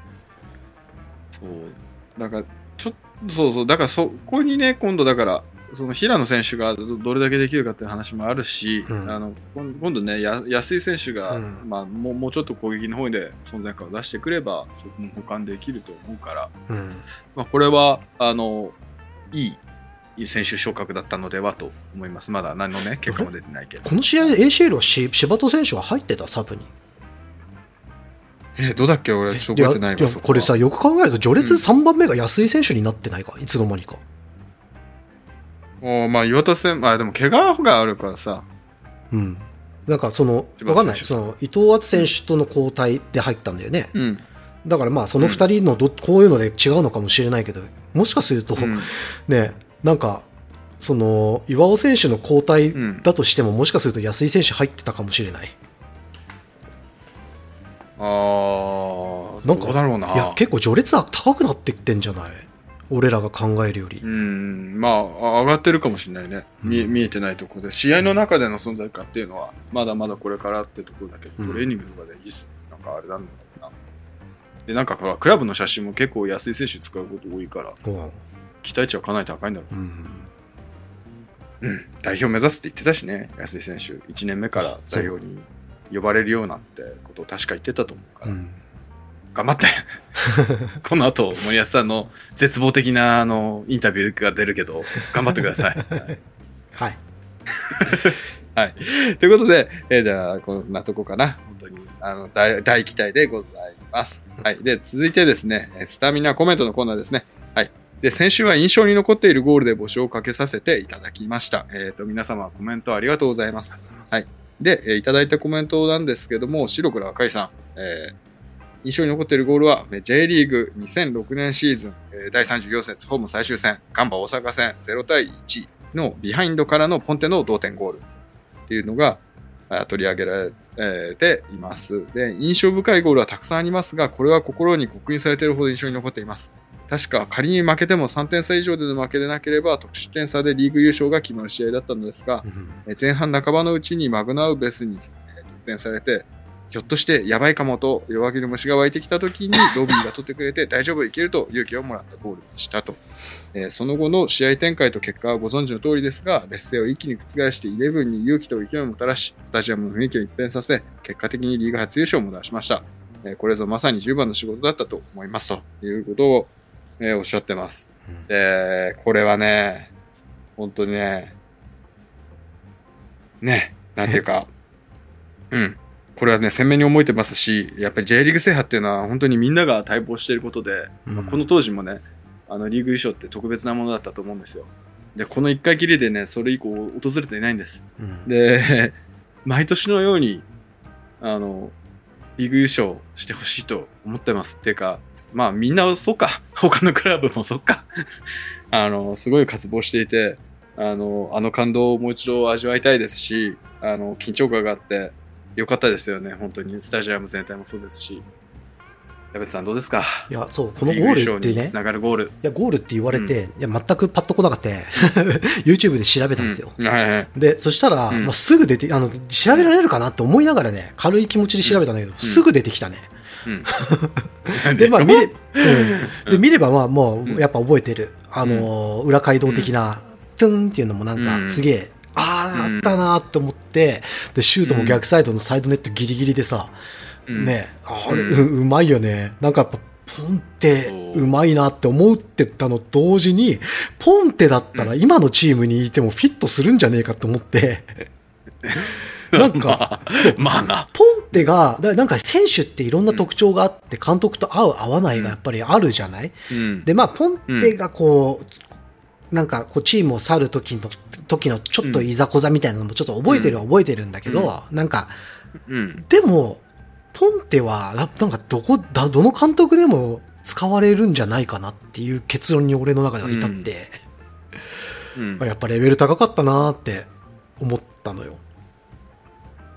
そう。だからちょっとそうそう。だからそこにね今度だからその平野選手がどどれだけできるかっていう話もあるし、うん。あの今今度ねや安井選手が、うん。まあ、もうもうちょっと攻撃の方で存在感を出してくればそこも補完できると思うから、うん。まあ、これはあのいいいい選手昇格だったのではと思います。まだ何のね結果も出てないけど。この試合、ACL はし柴戸選手は入ってた、サブに。えどうだっけ？俺ちょっと覚えてないこれさ、よく考えると、序列3番目が安井選手になってないか、いつの間にか。おまあ岩田戦まあでも怪我があるからさうん。なんかその、わかんない。選手その、伊藤敦選手との交代で入ったんだよね。うん、だからまあ、その2人のど、こういうので違うのかもしれないけど、もしかすると、うんね、なんか、その、岩尾選手の交代うんだとしても、もしかすると安井選手入ってたかもしれない。あーなんかどうだろうないや、結構序列は高くなってきてんじゃない？俺らが考えるより。う。ん。まああ上がってるかもしれないね、見えうん。見えてないところで。試合の中での存在感っていうのはまだまだこれからってところだけど、うん。トレーニングとかでいいっす。なんかあれなんだろうな。でなんかほらクラブの写真も結構安い選手使うこと多いからう。ん期待値はかなり高いんだろう。ん。う、うん、代表目指すって言ってたしね。安井選手1年目から代表に呼ばれるようなってことを確か言ってたと思うから、うん。頑張って この後森保さんの絶望的なあのインタビューが出るけど頑張ってください。はい。はい、ということで、えーじゃあこんなとこかな本当にあの大大期待でございます。はい、で続いてですねスタミナコメントのコーナーですね。はいで先週は印象に残っているゴールで募集をかけさせていただきました。えっ、と、皆様コメントありがとうございます。はい。で、えーいただいたコメントなんですけども、白黒赤井さん、えー印象に残っているゴールは、えー J リーグ2006年シーズン、えー第34節ホーム最終戦、ガンバ大阪戦0対1のビハインドからのポンテの同点ゴールっていうのが取り上げられえーています。で、印象深いゴールはたくさんありますが、これは心に刻印されているほど印象に残っています。確か仮に負けても3点差以上での負けでなければ得失点差でリーグ優勝が決まる試合だったのですが、前半半ばのうちにマグナウベスにえー得点されて、ひょっとしてやばいかもと弱気の虫が湧いてきた時に ロビーが取ってくれて大丈夫いけると勇気をもらったゴールでしたと。えーその後の試合展開と結果はご存知の通りですが、劣勢を一気に覆してイレブンに勇気と勢いをもたらし、スタジアムの雰囲気を一変させ、結果的にリーグ初優勝をもたらしました。えーこれぞまさに10番の仕事だったと思いますということを、えーおっしゃってます。で、これはね、本当にね、ね、なんていうか、うん。これはね、鮮明に思えてますし、やっぱり J リーグ制覇っていうのは本当にみんなが待望していることで、うんまあこの当時もね、あのリーグ優勝って特別なものだったと思うんですよ。で、この1回きりでね、それ以降訪れていないんです。うんで、毎年のように、あの、リーグ優勝してほしいと思ってます。っていうか、まあみんなそうか。他のクラブもそうか。あの、すごい渇望していて、あの、あの感動をもう一度味わいたいですし、あの、緊張感があって、よかったですよね。本当に。スタジアム全体もそうですし。矢部さんどうですか？いや、そう、このゴールってねにつ、ながるゴール。いや、ゴールって言われて、いや、全くパッと来なかった。YouTube で調べたんですよ。うんはいはい。で、そしたら、うんまあ、すぐ出て、あの、調べられるかなって思いながらね、軽い気持ちで調べたんだけど、すぐ出てきたね。うん。で、まあ、見れ、うん、で、うん見れば、まあ、もうんう、やっぱ覚えてる。あのー、裏街道的な、トゥンっていうのもなんか、うんすげえ、ああ、うんあったなーって思って、で、シュートも逆サイドのサイドネットギリギリでさ、うん。ね、あれ、うまいよね。なんかやっぱ、ポンテそう。うまいなって思ってたの同時に、ポンテだったら今のチームにいてもフィットするんじゃねえかと思って、なんか、まあな。ポンテが、だなんか選手っていろんな特徴があって、監督と合う合わないがやっぱりあるじゃない、うん。で、まあ、ポンテがこう、なんかこうチームを去る時の、時のちょっといざこざみたいなのもちょっと覚えてるは覚えてるんだけど、なんか、うん。でも、ポンテは、ななんかどこ、だ、どの監督でも使われるんじゃないかなっていう結論に俺の中では至って、うんやっぱレベル高かったなーって思ったのよ。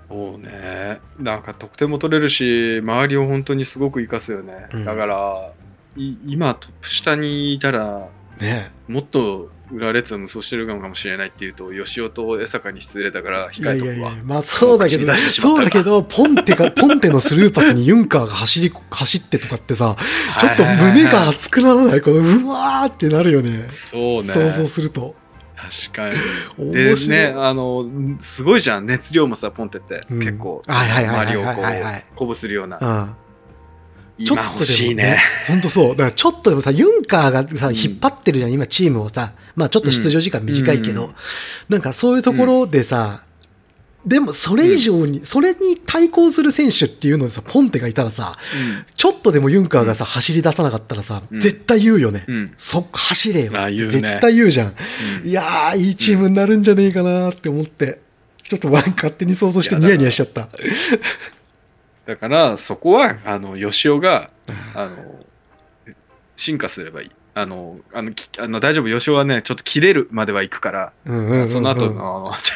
そうね。なんか得点も取れるし、周りを本当にすごく活かすよね。うんだから、い今トップ下にいたら、ねもっと裏列を無双してるかもしれないっていうと、吉尾と江坂に失礼だからいや控えとくわ。いやいや、まあそうだけど、そうだけど、ポンテが、ポンテのスルーパスにユンカーが走り、走ってとかってさ、ちょっと胸が熱くならないこの、うわーってなるよね。そうね。想像すると。確かに。でね、あの、すごいじゃん、熱量もさ、ポンテって、うん結構、周りをこう鼓舞するような。うん。今欲しいね。。本当そう。だからちょっとでもさ、ユンカーがさ、うん引っ張ってるじゃん、今チームをさ。まあちょっと出場時間短いけど、うんなんかそういうところでさ、でもそれ以上に、それに対抗する選手っていうのでさ、ポンテがいたらさ、ちょっとでもユンカーがさ、走り出さなかったらさ、うん絶対言うよね。うん。そ走れよ。絶対言うじゃん。うんいやー、いいチームになるんじゃねえかなって思って、ちょっと勝手に想像してニヤニヤしちゃった。だから、そこは、あの、吉尾が、あの、進化すればいい。あの、あの、きあの大丈夫、吉尾はね、ちょっと切れるまでは行くから、うんうんうんうん。その後、あの、ち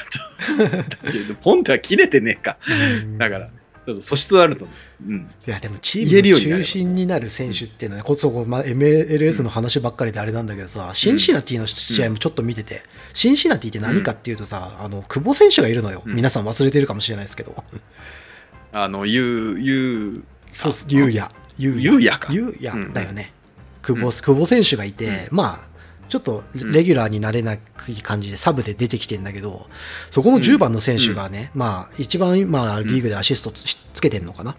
ょっと、ポンテは切れてねえか。うん。だから、ちょっと素質はあると思う。うん。いやでもチームの中心になる選手っていうのは、こそこ、まあ、MLS の話ばっかりであれなんだけどさ、シンシナティの試合もちょっと見てて、シンシナティって何かっていうとさ、あの久保選手がいるのよ、うん。皆さん忘れてるかもしれないですけど、あの、ゆう、ゆう、そうゆうや、ゆゆうや。か。ゆうやだよね、久保うん。久保選手がいて、まあ、ちょっとレギュラーになれない感じでサブで出てきてんだけど、そこの10番の選手がね、まあ、一番今、リーグでアシストつつけてんのかな。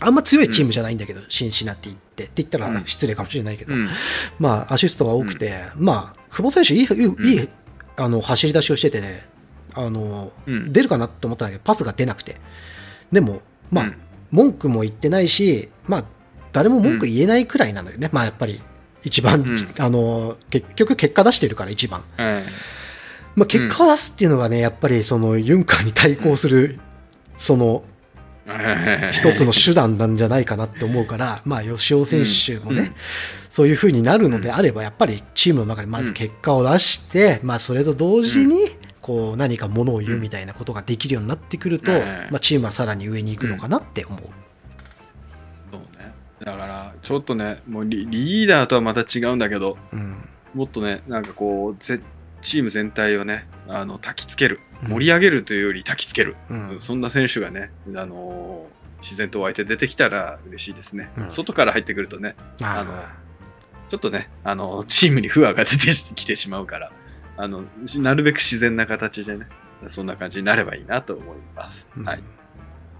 あんま強いチームじゃないんだけど、シンシナティって。って言ったら失礼かもしれないけど、うん。まあ、アシストが多くて、まあ、久保選手いい、いい、あの、走り出しをしててね、あの、うん。出るかなって思ったんだけど、パスが出なくて。でも、まあ、うん。文句も言ってないし、まあ、誰も文句言えないくらいなのよね。まあ、やっぱり、一番、ん。あの、結局結果出してるから、一番。はい。まあ、結果を出すっていうのがね、やっぱり、その、ユンカーに対抗する、その、一つの手段なんじゃないかなって思うから、まあ、吉尾選手もね、うん。そういう風になるのであれば、やっぱりチームの中でまず結果を出して、まあ、それと同時に、こう、何かものを言うみたいなことができるようになってくると、うんまあ、チームはさらに上に行くのかなって思う。そうね。だから、ちょっとね、もうリリーダーとはまた違うんだけど、うん。もっとね、なんかこう、ぜチーム全体をね、あの、焚きつける。うん盛り上げるというより焚きつける。うん。そんな選手がね、あのー自然と湧いて出てきたら嬉しいですね。うん外から入ってくるとね、ああのちょっとね、あのチームに不和が出てきてしまうから、あの、なるべく自然な形でね、そんな感じになればいいなと思います。うんはい。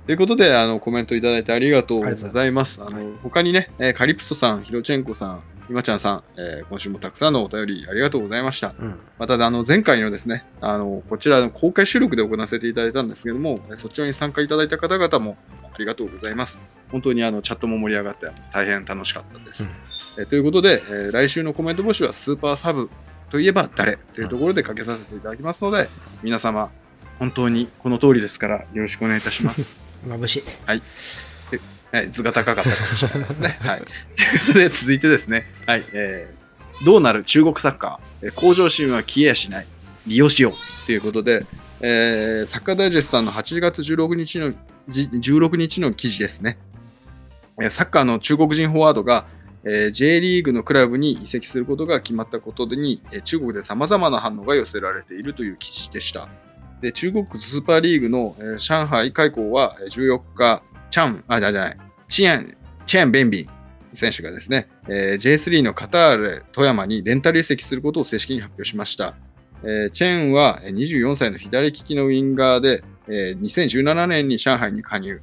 ということで、あの、コメントいただいてありがとうございま。すすあの、他にね、えーカリプソさん、ヒロチェンコさん、今ちゃんさん、えー今週もたくさんのお便りありがとうございました。うん。また、あの、前回のですね、あの、こちらの公開収録で行わせていただいたんですけども、えそちらに参加いただいた方々もありがとうございます。本当にあの、チャットも盛り上がって、大変楽しかったです。えということで、えー来週のコメント募集はスーパーサブといえば誰というところでかけさせていただきますので、皆様、本当にこの通りですから、よろしくお願いいたします。眩しい。はい、図が高かったかもしれないですね。はい。ということで、続いてですね、はい、えー、どうなる中国サッカー、えー向上心は消えやしない、利用しようということで、えー、サッカーダイジェストさんの8月16日の、じ16日の記事ですね。えーサッカーの中国人フォワードが、えー J リーグのクラブに移籍することが決まったことに、えー中国で様々な反応が寄せられているという記事でした。で、中国スーパーリーグの、えー上海開港は14日、チャン、あ、じゃじゃない、チアン、チェーン・ベンビン選手がですね、えー J3 のカタール、富山にレンタル移籍することを正式に発表しました。えーチェーンは24歳の左利きのウィンガーで、えー2017年に上海に加入。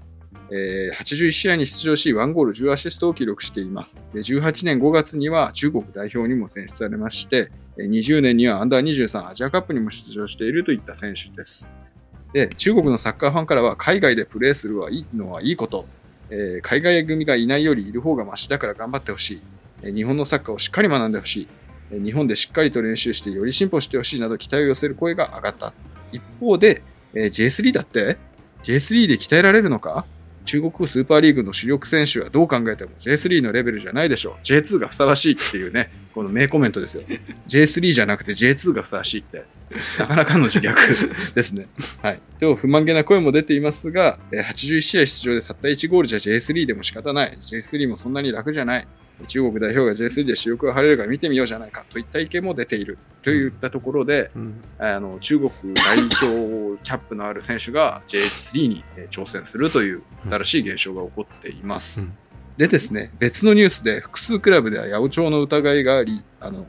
えー81試合に出場し、1ゴール10アシストを記録しています。で18年5月には中国代表にも選出されまして、20年にはアンダー23アジアカップにも出場しているといった選手です。で、中国のサッカーファンからは海外でプレーするはいいのはいいこと、えー海外組がいないよりいる方がマシだから頑張ってほしい、日本のサッカーをしっかり学んでほしい、日本でしっかりと練習してより進歩してほしいなど期待を寄せる声が上がった。一方で、えー J3 だって？J3 で鍛えられるのか？中国スーパーリーグの主力選手はどう考えても J3 のレベルじゃないでしょう。J2 がふさわしいっていうね、この名コメントですよ。J3 じゃなくて J2 がふさわしいって、なかなかの自虐ですね。はい。でも不満げな声も出ていますが、81試合出場でたった1ゴールじゃ J3 でも仕方ない。J3 もそんなに楽じゃない。中国代表が J3 で主力が晴れるから見てみようじゃないかといった意見も出ているといったところで、うんあの中国代表キャップのある選手が J3 にえー挑戦するという新しい現象が起こっています。うんでですね、別のニュースで複数クラブでは八百長の疑いがあり、あの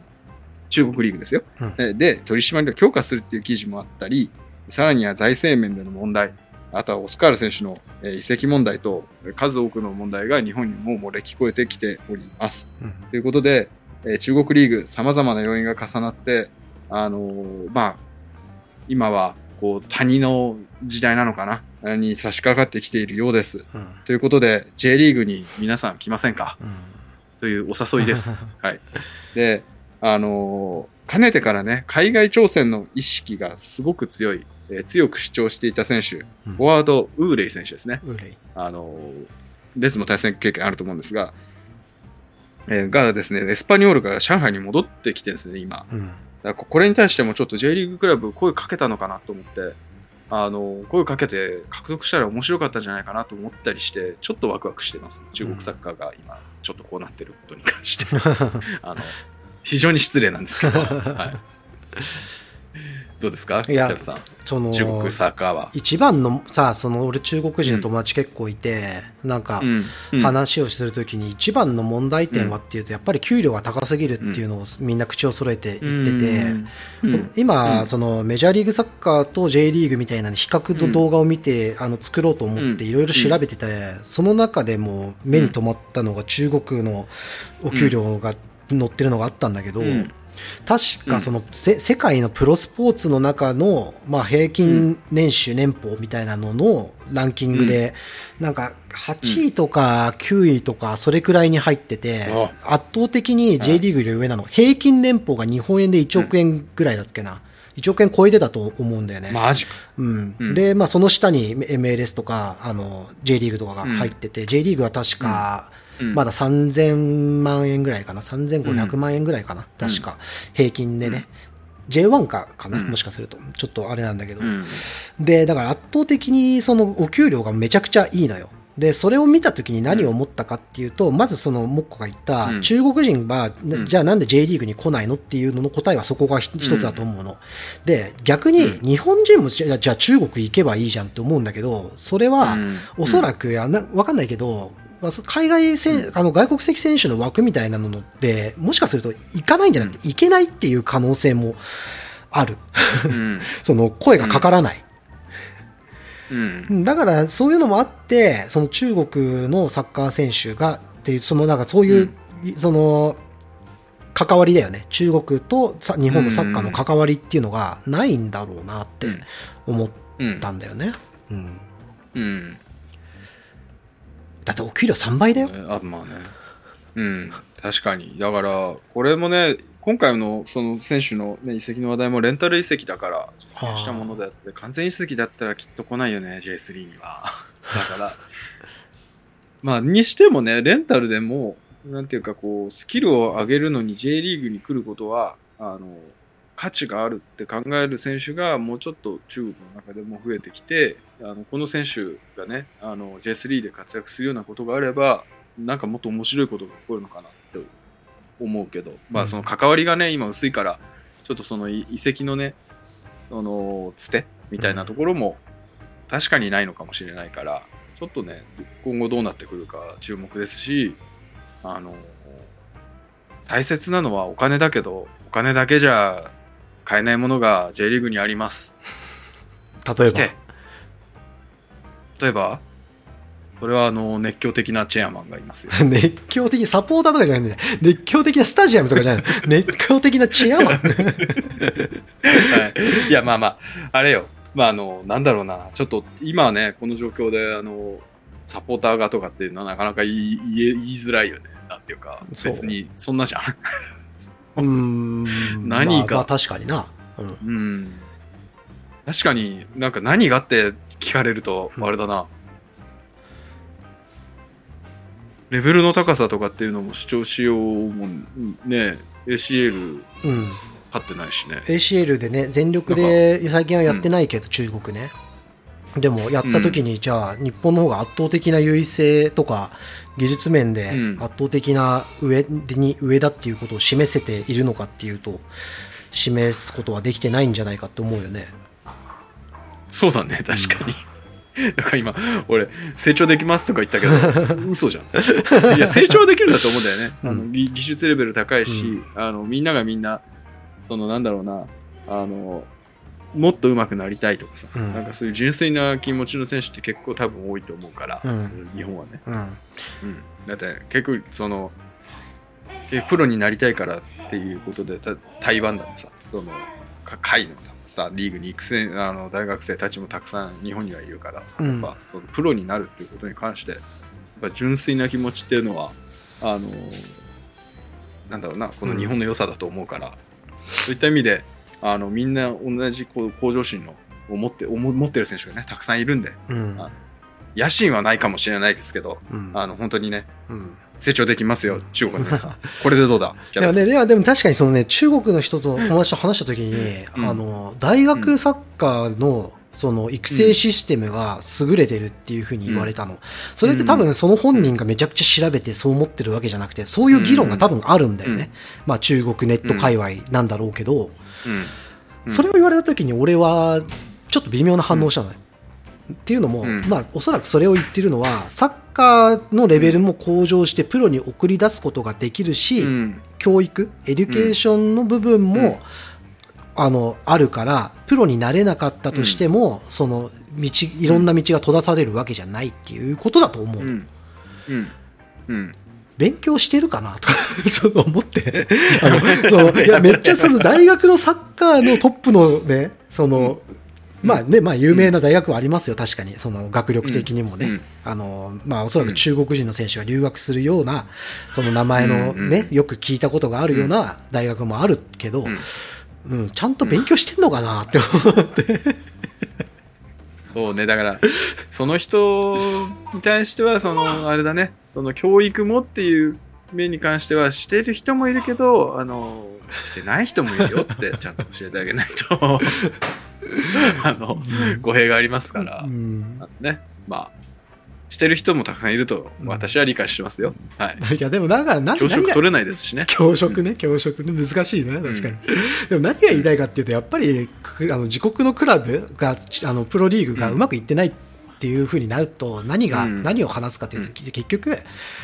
中国リーグですよ。うんえで、取り締まりを強化するっていう記事もあったり、さらには財政面での問題、あとはオスカール選手のえー移籍問題と数多くの問題が日本にも漏れ聞こえてきております。うんということで、えー中国リーグ、様々な要因が重なって、あのーまあ、今は、こう、谷の時代なのかなに差し掛かってきているようです。うんということで、J リーグに皆さん来ませんか？うんというお誘いです。はい。で、あのーかねてからね、海外挑戦の意識がすごく強い、えー強く主張していた選手、うんフォワード、ウーレイ選手ですね。ウレイあの、レッズも対戦経験あると思うんですが、えーがですね、エスパニョールから上海に戻ってきてるんですね、今。うんこれに対してもちょっと J リーグクラブ声かけたのかなと思って、あの、声かけて獲得したら面白かったんじゃないかなと思ったりして、ちょっとワクワクしてます。中国サッカーが今、ちょっとこうなってることに関して。あの、非常に失礼なんですけど、はい。どうですか？いやさん。その中国サッカーは。一番のさその俺中国人の友達結構いて、なんかうんうん。話をするときに一番の問題点はっていうとやっぱり給料が高すぎるっていうのをみんな口を揃えて言ってて、うんうん今、うん。そのメジャーリーグサッカーと J リーグみたいな比較の動画を見て、あの作ろうと思ってうん。いろいろ調べてて、その中でも目に留まったのが中国のお給料が載ってるのがあったんだけど、うん確かその、せ世界のプロスポーツの中の、まあ、平均年収、年俸みたいなののランキングで、なんか8位とか9位とかそれくらいに入ってて、圧倒的に J リーグより上なの、平均年俸が日本円で1億円ぐらいだっけな、1億円超えてたと思うんだよね。マジか。うん。うん。で、まあ、その下に MLS とかあの J リーグとかが入ってて、J リーグは確か、うんまだ3000万円ぐらいかな、3500万円ぐらいかな、確か、平均でね、J1 かかな、うん。もしかすると、ちょっとあれなんだけど、うん。で、だから圧倒的にそのお給料がめちゃくちゃいいのよ。で、それを見たときに何を思ったかっていうと、まずその、モッコが言った、うん。中国人は、なうん。じゃあなんで J リーグに来ないのっていうのの答えはそこがひ一つだと思うの。で、逆にうん。日本人もじゃあじゃあ中国行けばいいじゃんって思うんだけど、それは、うん。おそらくやな、わかんないけど、海外選あの外国籍選手の枠みたいなのって、もしかすると行かないんじゃなくて、行けないっていう可能性もある。うん。その声がかからない。うん。だからそういうのもあって、その中国のサッカー選手がっていう、そのなんかそういう、その関わりだよね、中国とさ日本のサッカーの関わりっていうのがないんだろうなって思っうん。たんだよね。うん、うんだってお給料3倍だよ。あまあね。うん確かに。だからこれもね今回のその選手の、ね、移籍の話題もレンタル移籍だから実現したものであって完全移籍だったらきっと来ないよね J3 には。だから まあにしてもねレンタルでもなんていうかこうスキルを上げるのに J リーグに来ることはあの価値があるって考える選手がもうちょっと中国の中でも増えてきてあのこの選手がねあの J3 で活躍するようなことがあればなんかもっと面白いことが起こるのかなって思うけど、まあその関わりがね今薄いからちょっとその移移籍のねそのつてみたいなところも確かにないのかもしれないからちちょっとね、今後どうなってくるか注目ですし、あの、大切なのはお金だけど、お金だけじゃ買えないものが J リーグにあります。例えば？例えば、それはあの熱狂的なチェアマンがいますよ。熱狂的サポーターとかじゃないんだよ熱狂的なスタジアムとかじゃない 熱狂的なチェアマンはい、いや、まあまあ、あれよ。まあ、あの、なんだろうな。ちょっと、今はね、この状況で、あの、サポーターがとかっていうのはなかなか言い言い言いづらいよね。なんていうか、別に、そんなじゃん。うーん 何かまあ、まあ確かにな、うん、うん。確かになんか何がって聞かれると、あれだな。レベルの高さとかっていうのも主張しようもね、ACL うん、勝ってないしね。ACL でね全力で最近はやってないけど、中国ね。でもやった時に、じゃあ日本の方が圧倒的な優位性とか技術面でうん。圧倒的な上に上だっていうことを示せているのかっていうと示すことはできてないんじゃないかって思うよねそうだね、確かに。だから今、俺、成長できますとか言ったけど、嘘じゃん。いや、成長できるんだと思うんだよね。うんあの技技術レベル高いし、あのみんながみんな、そのなんだろうな、あの、もっと上手くなりたいとかさ、うんなんかそういう純粋な気持ちの選手って結構多分多いと思うから、うん日本はね。うんうん、だって結構そのえプロになりたいからっていうことでた台湾だとさそのか会のさリーグに育成あの大学生たちもたくさん日本にはいるから、うん。やっぱそのプロになるっていうことに関してやっぱ純粋な気持ちっていうのはあのなんだろうなこの日本の良さだと思うから、そういった意味であのみんな同じこう向上心のを持って持ってる選手がねたくさんいるんでうん。あ野心はないかもしれないですけどうん。あの本当にねうん成長できますよ、中国の皆さん。これでどうだ？でもね、でもでも確かにそのね、中国の人と友達と話したときに、うん。あの、大学サッカーの、その育成システムが優れてるっていうふうに言われたの。それって多分その本人がめちゃくちゃ調べてそう思ってるわけじゃなくて、そういう議論が多分あるんだよね。まあ中国ネット界隈なんだろうけど、うん。うん。それを言われたときに俺はちょっと微妙な反応したのよ。っていうのも、うん。まあおそらくそれを言ってるのは、サッカーのレベルも向上してプロに送り出すことができるし、うん。教育 education の部分も、うん。あのあるからプロになれなかったとしても、その道いろんな道が閉ざされるわけじゃないっていうことだと思う、うん。勉強してるかなとか ちょっと思って。あのそういやめっちゃその大学のサッカーのトップのねその、まあね、まあ有名な大学はありますよ、確かに。その学力的にもね。うん。あの、まあおそらく中国人の選手が留学するような、その名前のうんね、よく聞いたことがあるような大学もあるけど、うん。うん、ちゃんと勉強してんのかなって思って。そうねだからその人に対してはそのあれだねその教育もっていう面に関してはしてる人もいるけどあのしてない人もいるよってちゃんと教えてあげないと あの語弊がありますから、うん。ね。まあしてる人もたくさんいると私は理解してますよ、はい。いや、でもだから何教職取れないですしね。教職ね、教職ね、難しいね、確かに。でも何が言いたいかっていうと、やっぱりくあの自国のクラブが、あのプロリーグがうまくいってないっていうふうになると、何が、うん。何を話すかというと、結局、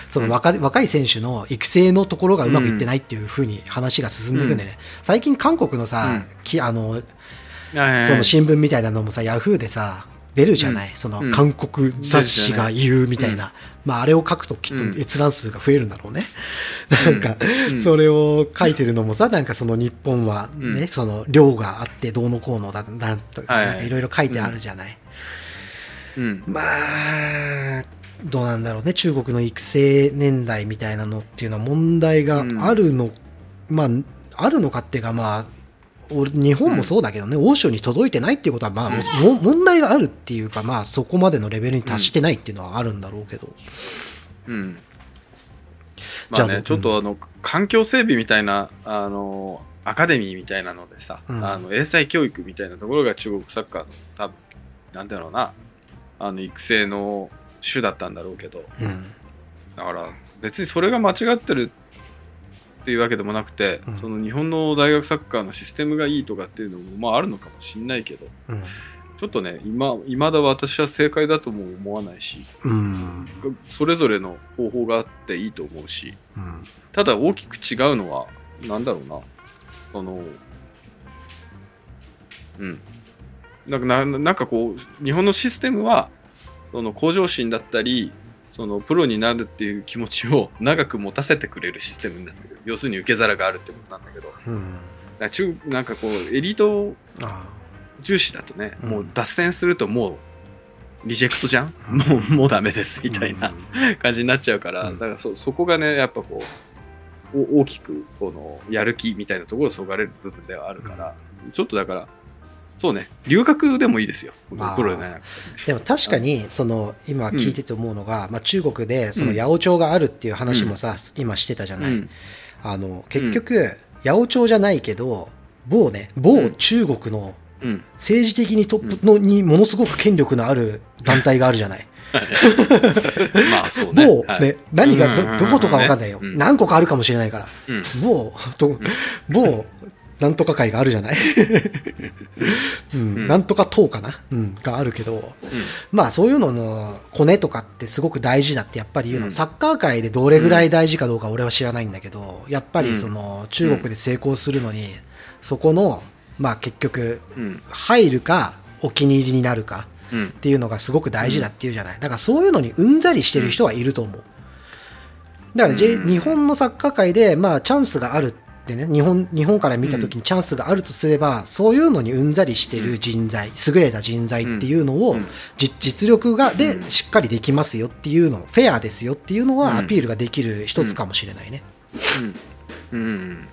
その若,、若い選手の育成のところがうまくいってないっていうふうに話が進んでいくんでね、最近、韓国のさ、うん。きあのその新聞みたいなのもさ、ヤフーでさ、出るじゃない、そのうん。韓国雑誌が言うみたいな、まあ、あれを書くときっうん。と閲覧数が増えるんだろうね。なんかうん、それを書いてるのもさ、なんかその日本はね、うん。その量があってどうのこうのだ、なんとか、はいろいろ書いてあるじゃない？うん。まあ、どうなんだろうね、中国の育成年代みたいなのっていうのは問題があるの、まあ、あるのかっていうか、まあ、俺日本もそうだけどね、欧州に届いてないっていうことは、まあ、も問題があるっていうか、まあ、そこまでのレベルに達してないっていうのはあるんだろうけど。うん。まあね、ちょっとあの環境整備みたいなあのアカデミーみたいなのでさ、うん。あの英才教育みたいなところが中国サッカーの多分なんだろうなあの育成の主だったんだろうけど。うん。だから別にそれが間違ってるっていうわけでもなくて、うん。その日本の大学サッカーのシステムがいいとかっていうのもまああるのかもしんないけどうん。ちょっとね今未だ私は正解だとも思わないしうん。それぞれの方法があっていいと思うしうん。ただ大きく違うのはなんだろうな。そのうん。なんかななんかこう日本のシステムはその向上心だったりそのプロになるっていう気持ちを 長く持たせてくれるシステムになってる。要するに受け皿があるってことなんだけど。うん。なんか中なんかこうエリートあ重視だとね、うん。もう脱線するともうリジェクトじゃん、うん。もう もうダメですみたいなうん。感じになっちゃうから、うん。だからそそこがねやっぱこうお大きくこのやる気みたいなところをそがれる部分ではあるから、ちょっとだからそうね。留学でもいいですよ。プロでねでも確かにその今聞いてて思うのが、まあ、中国でその八百長があるっていう話もさ、今してたじゃない、うん。あの結局、八百長じゃないけど某ね某中国のうん。政治的にトップのにものすごく権力のある団体があるじゃない。まあそうね。某、はい。ね、何がうんうん。うんうんどどことかわかんないよ、うん。何個かあるかもしれないから。うん。某、と某、なんとか会があるじゃない、うん。うん。なんとか党かな、うん、があるけど、まあそういうののコネとかってすごく大事だってやっぱり言うの、うん。サッカー界でどれぐらい大事かどうか俺は知らないんだけど、やっぱりその中国で成功するのに、そこの、まあ結局、うん。入るかお気に入りになるかうん。っていうのがすごく大事だっていうじゃない。だからそういうのにうんざりしてる人はいると思う。だから、J うん。日本のサッカー界で、まあチャンスがあるってね、日本、日本から見た時にチャンスがあるとすれば、そういうのにうんざりしてる人材、優れた人材っていうのを、うん。じ実力が、で、しっかりできますよっていうの、フェアですよっていうのはうん。アピールができる一つかもしれないね。うん。うん。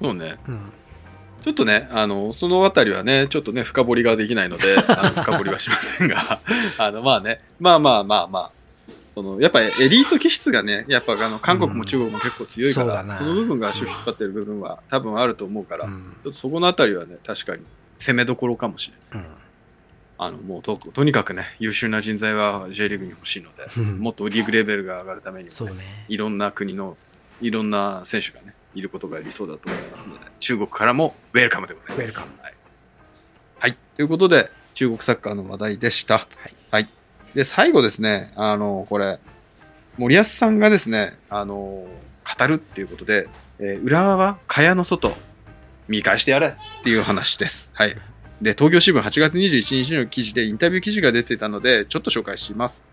そうね。うん。ちょっとね、あの、そのあたりはね、ちょっとね、深掘りができないので、あの深掘りはしませんが、あの、まあね、まあまあまあまあ、そのやっぱエリート気質がね、やっぱあの韓国も中国も結構強いから、うんその部分が足を引っ張ってる部分は多分あると思うから、ちうんょっとそこのあたりはね、確かに攻めどころかもしれない。うんあの、もうと、とにかくね、優秀な人材は J リーグに欲しいので、うんもっとリーグレベルが上がるためにもね、ね。いろんな国のいろんな選手がね、いることが理想だと思いますので、中国からもウェルカムでございます。はい。はい。ということで、中国サッカーの話題でした。はい。で、最後ですね、あの、これ、森保さんがですね、あの、語るっていうことで、えー浦和は蚊帳の外、見返してやれっていう話です。はい。で、東京新聞8月21日の記事でインタビュー記事が出てたので、ちょっと紹介します。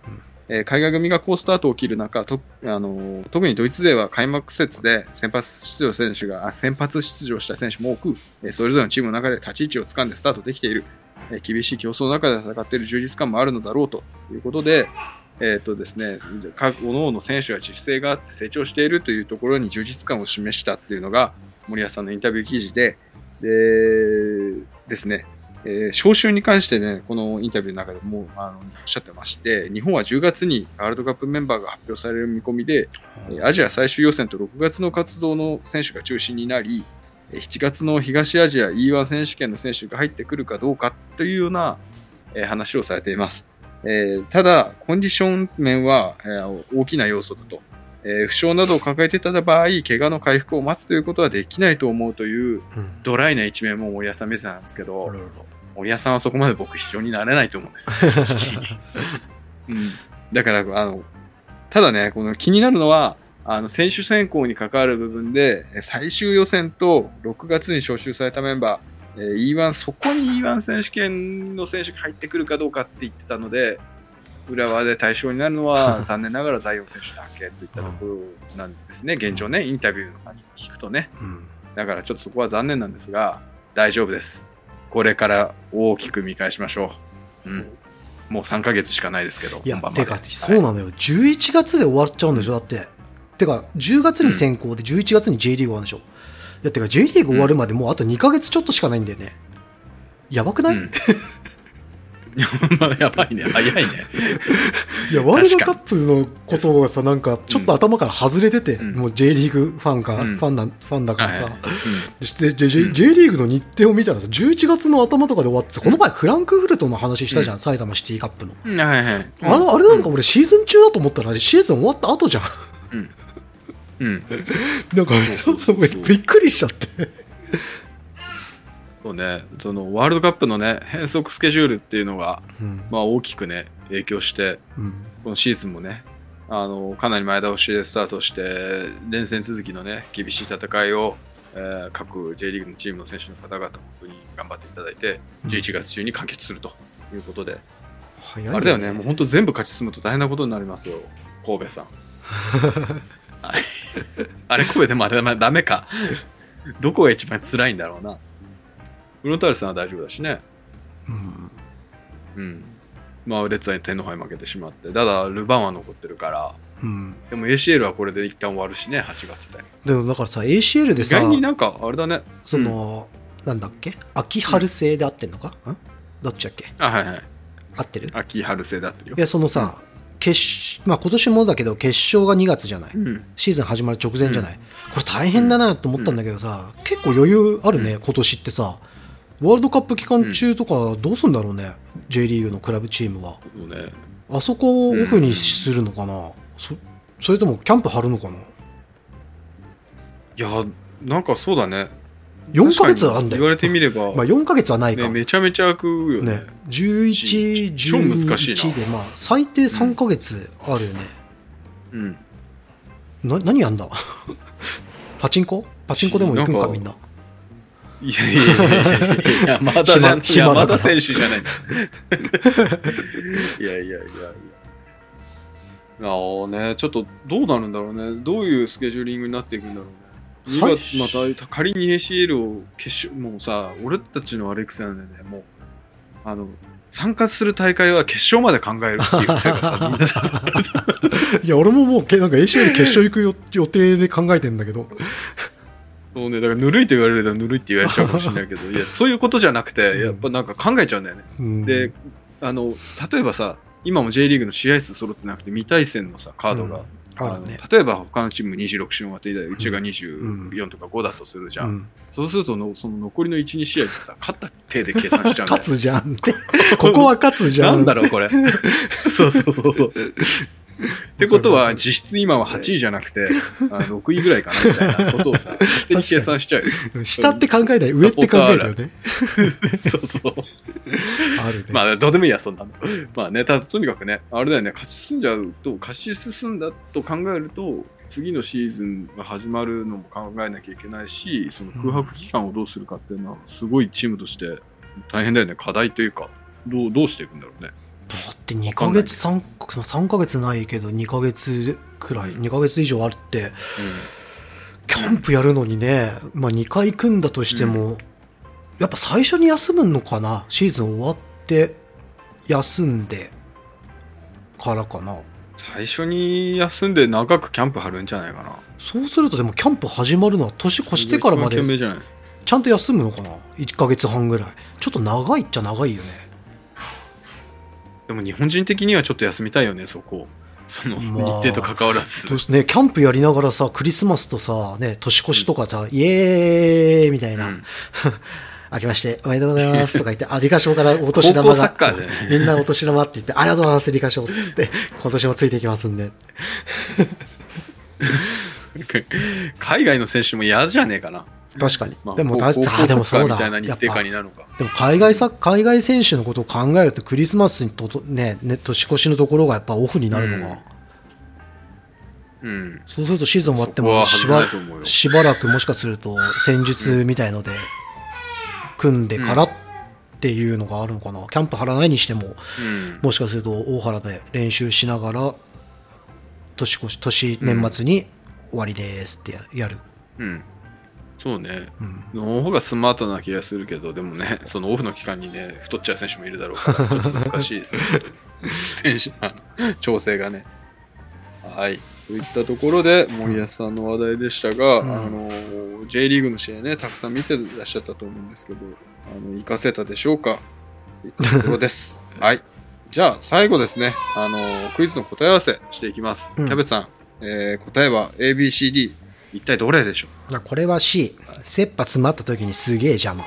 えー海外組が好スタートを切る中、とあのー特にドイツ勢は開幕節で先発出場選手があ先発出場した選手も多く、えーそれぞれのチームの中で立ち位置を掴んでスタートできている、えー厳しい競争の中で戦っている充実感もあるのだろうということで、えーとですね、各々の選手が自主性があって成長しているというところに充実感を示したっていうのが森保さんのインタビュー記事で、でですね、えー招集に関してね、このインタビューの中でもあのおっしゃってまして、日本は10月にワールドカップメンバーが発表される見込みで、えーアジア最終予選と6月の活動の選手が中心になり、えー7月の東アジア E1 選手権の選手が入ってくるかどうかというような、えー話をされています。えーただ、コンディション面は、えー大きな要素だと。えー負傷などを抱えていた場合、怪我の回復を待つということはできないと思うといううん。ドライな一面も森保さん見せたんですけど、あららら森保さんはそこまで僕非常になれないと思うんですよ、うん、だから、あの、ただね、この気になるのは、あの、選手選考に関わる部分で、え最終予選と6月に招集されたメンバー、えー E1、そこに E1 選手権の選手が入ってくるかどうかって言ってたので、浦和で対象になるのは 残念ながらザイオン選手だけといったところなんですね、現状ね、インタビューの感じを聞くとね。うん。だからちょっとそこは残念なんですが、大丈夫です。これから大きく見返しましょう。うん。もう3ヶ月しかないですけど、いや、てか、そうなのよ。11月で終わっちゃうんでしょ、だって。てか、10月に先行で11月に J リーグ終わるんでしょ。いや、てか、J リーグ終わるまでもうあと2ヶ月ちょっとしかないんだよね。やばくない、うんやばいね、早いね。いや、ワールドカップのことがさ、なんか、ちょっと頭から外れてて、うんもう J リーグファンか、うんファンな、ファンだからさ。はいでで J, J リーグの日程を見たらさ、11月の頭とかで終わってさ、この前フランクフルトの話したじゃん、埼玉シティカップの。うん。はいはい。あのあれなんか俺シーズン中だと思ったら、シーズン終わった後じゃん。うん。うん。なんか、びっくりしちゃって。そうね、そのワールドカップのね、変則スケジュールっていうのが、うんまあ大きくね、影響して、うんこのシーズンもね、あの、かなり前倒しでスタートして、連戦続きのね、厳しい戦いを、えー各 J リーグのチームの選手の方々、本当に頑張っていただいて、うん11月中に完結するということで、早いあれだよね、もう本当全部勝ち進むと大変なことになりますよ、神戸さん。はい、あれ、神戸でもあれだダメか。どこが一番辛いんだろうな。フロンターレさんは大丈夫だしね。うんうん。まあ、レッツは天皇杯負けてしまって。ただ、ルヴァンは残ってるから。うんでも ACL はこれで一旦終わるしね、8月で。でもだからさ ACL でさ意外になんか、あれだね。その、なんだっけ？秋春制で合ってんのか、ん、どっちだっけ？あ、はいはい。合ってる？秋春制だってるよい。やそのさ、決しまあ今年もだけど決勝が2月じゃない、うん。シーズン始まる直前じゃない、これ大変だなと思ったんだけどさ、結構余裕あるね、今年ってさ。ワールドカップ期間中とかどうすんだろうね、J リーグのクラブチームは。ね。あそこをオフにするのかな、そそれともキャンプ張るのかな。いや、なんかそうだね。4ヶ月はあんだよ言われてみれば、まあ4ヶ月はないか、ね、めちゃめちゃ開くよね。ね、11、超難しいな11で、まあ、最低3ヶ月あるよね。うん。な何やんだ？パチンコ？パチンコでも行くんなんかかみんな。いやいやいやいやいや、まだじゃん、山田選手じゃない。いやいやいやいや。ああね、ちょっとどうなるんだろうね。どういうスケジューリングになっていくんだろうね。2最月また仮に ACL を決勝、もうさ、俺たちの悪い癖なんだよね。もう、あの、参加する大会は決勝まで考えるっていう癖がさ、みんなさ、いや、俺ももうけなんか ACL 決勝行くよ予定で考えてんだけど。そうね、だからぬるいと言われるとぬるいって言われちゃうかもしれないけど、いや、そういうことじゃなくて、やっぱなんか考えちゃうんだよね。うんで、あの、例えばさ、今も J リーグの試合数揃ってなくて、未対戦のさ、カードが、うんあるねの例えば他のチーム26勝終わっていたら、うちが24とか5だとするじゃん。うんそうするとの、その残りの1、2試合ってさ、勝った手で計算しちゃうんだよ勝。つじゃんって。ここは勝つじゃん。なんだろう、これ。そうそうそうそう。ってことは、実質今は8位じゃなくて、あ6位ぐらいかな、みたいなことをさ、計算しちゃうよ。下って考えない、上って考えるよね。そうそう。あるね。まあ、どうでもいいや、そんなの。まあね、ただ、とにかくね、あれだよね、勝ち進んじゃうと、勝ち進んだと考えると、次のシーズンが始まるのも考えなきゃいけないし、その空白期間をどうするかっていうのは、すごいチームとして大変だよね、課題というか、どうどうしていくんだろうね。だって2ヶ月3、3ヶ月ないけど2ヶ月くらい、2ヶ月以上あるって、キャンプやるのにね、まあ2回行くんだとしても、やっぱ最初に休むのかな？シーズン終わって休んでからかな。最初に休んで長くキャンプ張るんじゃないかな。そうするとでもキャンプ始まるのは年越してからまでちゃんと休むのかな ?1 ヶ月半ぐらい。ちょっと長いっちゃ長いよね。でも日本人的にはちょっと休みたいよね、そこ。その日まあ程と関わらず。そうね、キャンプやりながらさ、クリスマスとさ、ね、年越しとかさ、イエーイみたいな、うん 明けましておめでとうございますとか言って、あ、リカ賞からお年玉が、みんなお年玉って言って、ありがとうございます、リカ賞って言って、今年もついていきますんで。海外の選手も嫌じゃねえかな。確かに。まあでも、たあ、でもそうだ。やっぱ。でも海外さ、海外選手のことを考えると、クリスマスにとと、ね、ね、年越しのところがやっぱオフになるのが、うん。そうするとシーズン終わってもしばしばらくもしかすると戦術みたいので組んでからっていうのがあるのかな、キャンプ張らないにしてもうん。もしかすると大原で練習しながら年越し年年末に終わりですってややる、うん。そうね。うんの方がスマートな気がするけど、でもね、そのオフの期間にね、太っちゃう選手もいるだろうから、ちょっと難しいですね。選手、あの調整がね。はい。といったところで、森保さんの話題でしたが、うんあの、J リーグの試合ね、たくさん見てらっしゃったと思うんですけど、あの、活かせたでしょうか？といったところです。はい。じゃあ、最後ですね、あの、クイズの答え合わせしていきます。うんキャベツさん、えー答えは ABCD、一体どれでしょう？これは C 切羽詰まった時にすげえ邪魔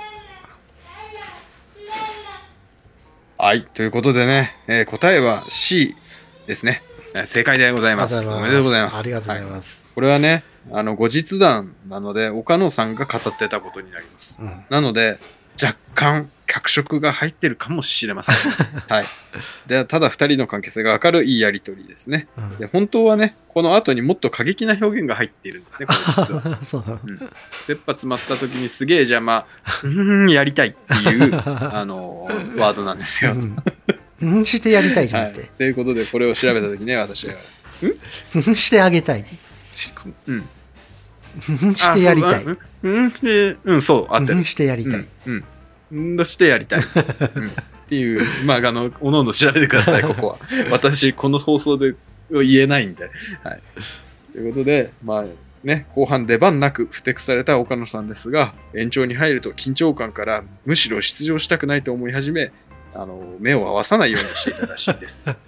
はい。ということでね、えー答えは C ですね。えー正解でございます。おめでとうございます。ありがとうございはます、これはね、あの、後日談なので、岡野さんが語ってたことになります。うんなので、若干、脚色が入ってるかもしれません。はい。で、ただ二人の関係性がわかるいいやりとりですね。うんで、本当はね、この後にもっと過激な表現が入っているんですね、これ実は。そうん、切羽詰まった時にすげえ邪魔、うーん、やりたいっていう、あの、ワードなんですよ。うんうんしてやりたいじゃは。ないくて、ということで、これを調べた時ね、私は。うんしてあげたい。しうん。う んしてやりたい。ううん、うん、してうん、そう、合ってるうん。してやりたい。うん。うん。うん、してやりたい。うん。っていう、まあ、あの、おのおの調べてください、ここは。私、この放送で言えないんで。はい。ということで、まあ、ね、後半出番なく不適された岡野さんですが、延長に入ると緊張感からむしろ出場したくないと思い始め、あの、目を合わさないようにしていたらしいです。はい、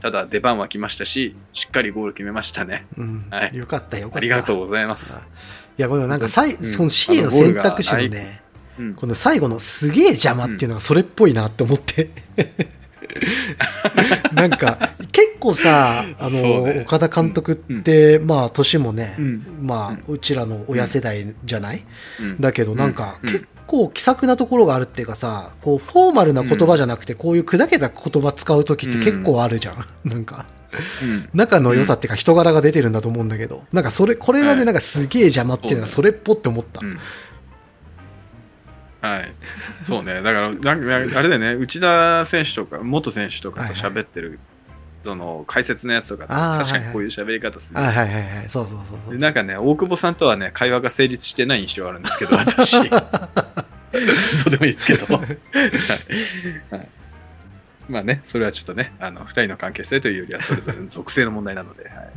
ただ、出番は来ましたし、しっかりゴール決めましたね。うん。はい。よかったよかった。ありがとうございます。いや、このなんかさい、うん。その C の選択肢のね、うん。この最後のすげえ邪魔っていうのがそれっぽいなって思って。なんか、結構さ、あの、ね。岡田監督って、まあ、年もね、うん。まあ、うちらの親世代じゃない、うん。だけど、なんか、うん。結構気さくなところがあるっていうかさ、こう、フォーマルな言葉じゃなくて、こういう砕けた言葉使う時って結構あるじゃん。なんか。うん。仲の良さっていうか人柄が出てるんだと思うんだけど、なんかそれ、これがね、はいなんかすげえ邪魔っていうのがそれっぽって思った。うんはい。そうね。だから、なんかあれだよね、内田選手とか、元選手とかと喋ってる、その、解説のやつとか確かにこういう喋り方する。あはいはいはい、そうそうそうそう。でなんかね、大久保さんとはね、会話が成立してない印象があるんですけど、私。どうでもいいですけど。はいはいまあね、それはちょっとね、あの、二人の関係性というよりは、それぞれの属性の問題なので、はい。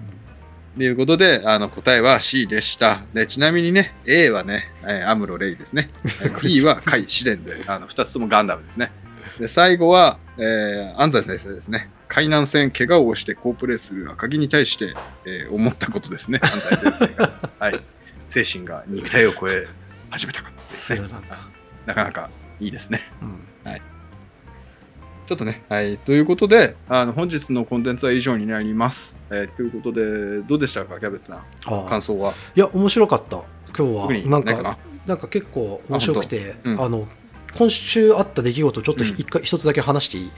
ということで、あの、答えは C でした。で、ちなみにね、A はね、えーアムロ・レイですね。えー B はカイ・シデンで、あの、二つともガンダムですね。で、最後は、えー安西先生ですね。海南戦、怪我をして好プレーする赤木に対して、えー思ったことですね。安西先生が。はい。精神が肉体を超え始めたかっうねそうなんだ。なかなかいいですね。うんちょっとね、はい。ということで、あの、本日のコンテンツは以上になります。えーということで、どうでしたか、キャベツさん？感想は？いや、面白かった。今日は。なんかなんか結構面白くて、あうんあの、今週あった出来事、ちょっとうん一回、一つだけ話していい？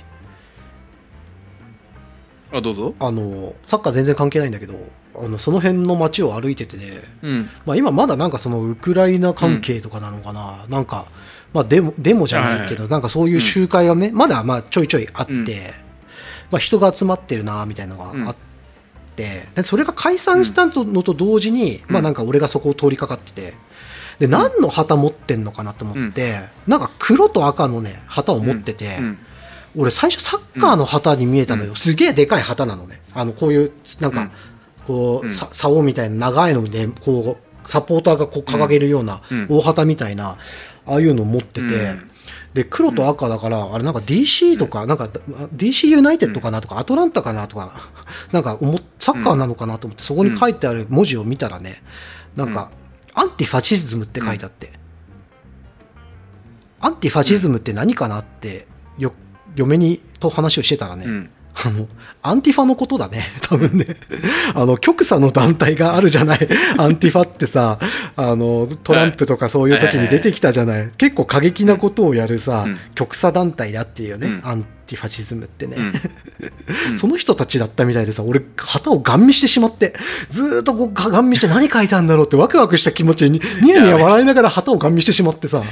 あ、どうぞ。あの、サッカー全然関係ないんだけど、あの、その辺の街を歩いててね、うん。まあ今まだなんかそのウクライナ関係とかなのかな、なんか、まあデモ、デモじゃないけど、なんかそういう集会がね、まだまあちょいちょいあって、うん。まあ人が集まってるな、みたいなのがあって、でそれが解散したのと同時に、うん。まあなんか俺がそこを通りかかってて、で、何の旗持ってんのかなと思って、なんか黒と赤のね、旗を持ってて、うん。俺最初サッカーの旗に見えたのよ。うん。すげえでかい旗なのね。あの、こういう、なんか、こう、うん。さ竿みたいな長いので、こう、サポーターがこう掲げるようなうん。大旗みたいな、ああいうのを持ってて、うん。で、黒と赤だから、あれなんか DC とか、なんか DC ユナイテッドかなとか、アトランタかなとか、なんかサッカーなのかなと思って、そこに書いてある文字を見たらね、なんか、 antifascism って書いてあって、 antifascism って何かなって、よ、嫁にと話をしてたらね、うん。あの、アンティファのことだね。多分ね。あの、極左の団体があるじゃない。アンティファってさ、あの、トランプとかそういう時に出てきたじゃない。結構過激なことをやるさ、うん極左団体だっていうね、うん antifascism ってね。うん その人たちだったみたいでさ、俺、旗をガン見してしまって、ずーっとこうガン見して何書いたんだろうってワクワクした気持ちに、ニヤニヤ笑いながら旗をガン見してしまってさ、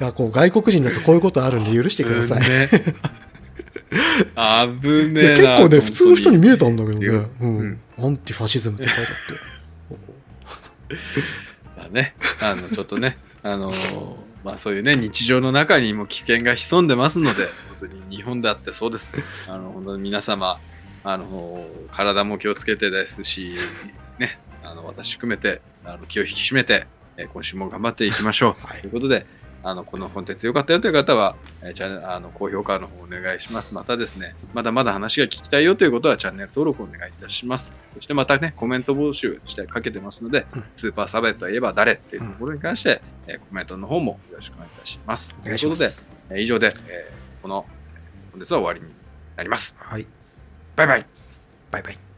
いや、こう外国人だとこういうことあるんで許してください。ね。危いねえ結構ね、普通の人に見えたんだけどね。ううんん。アンティファシズムって書いてあって。まあね、あの、ちょっとね、あのーまあそういうね、日常の中にも危険が潜んでますので、本当に日本であってそうです。あの、本当に皆様、あの、体も気をつけてですし、ね、あの、私含めて、あの、気を引き締めて、えー今週も頑張っていきましょう。はいということで、あの、このコンテンツ良かったよという方は、えーチャンネル、あの、高評価の方お願いします。またですね、まだまだ話が聞きたいよということはチャンネル登録お願いいたします。そしてまたね、コメント募集してかけてますので、うんスーパーサベといえば誰っていうところに関して、えーコメントの方もよろしくお願いいたします。お願いしますということで、えー以上で、えーこのコンテンツは終わりになります。はい。バイバイ。バイバイ。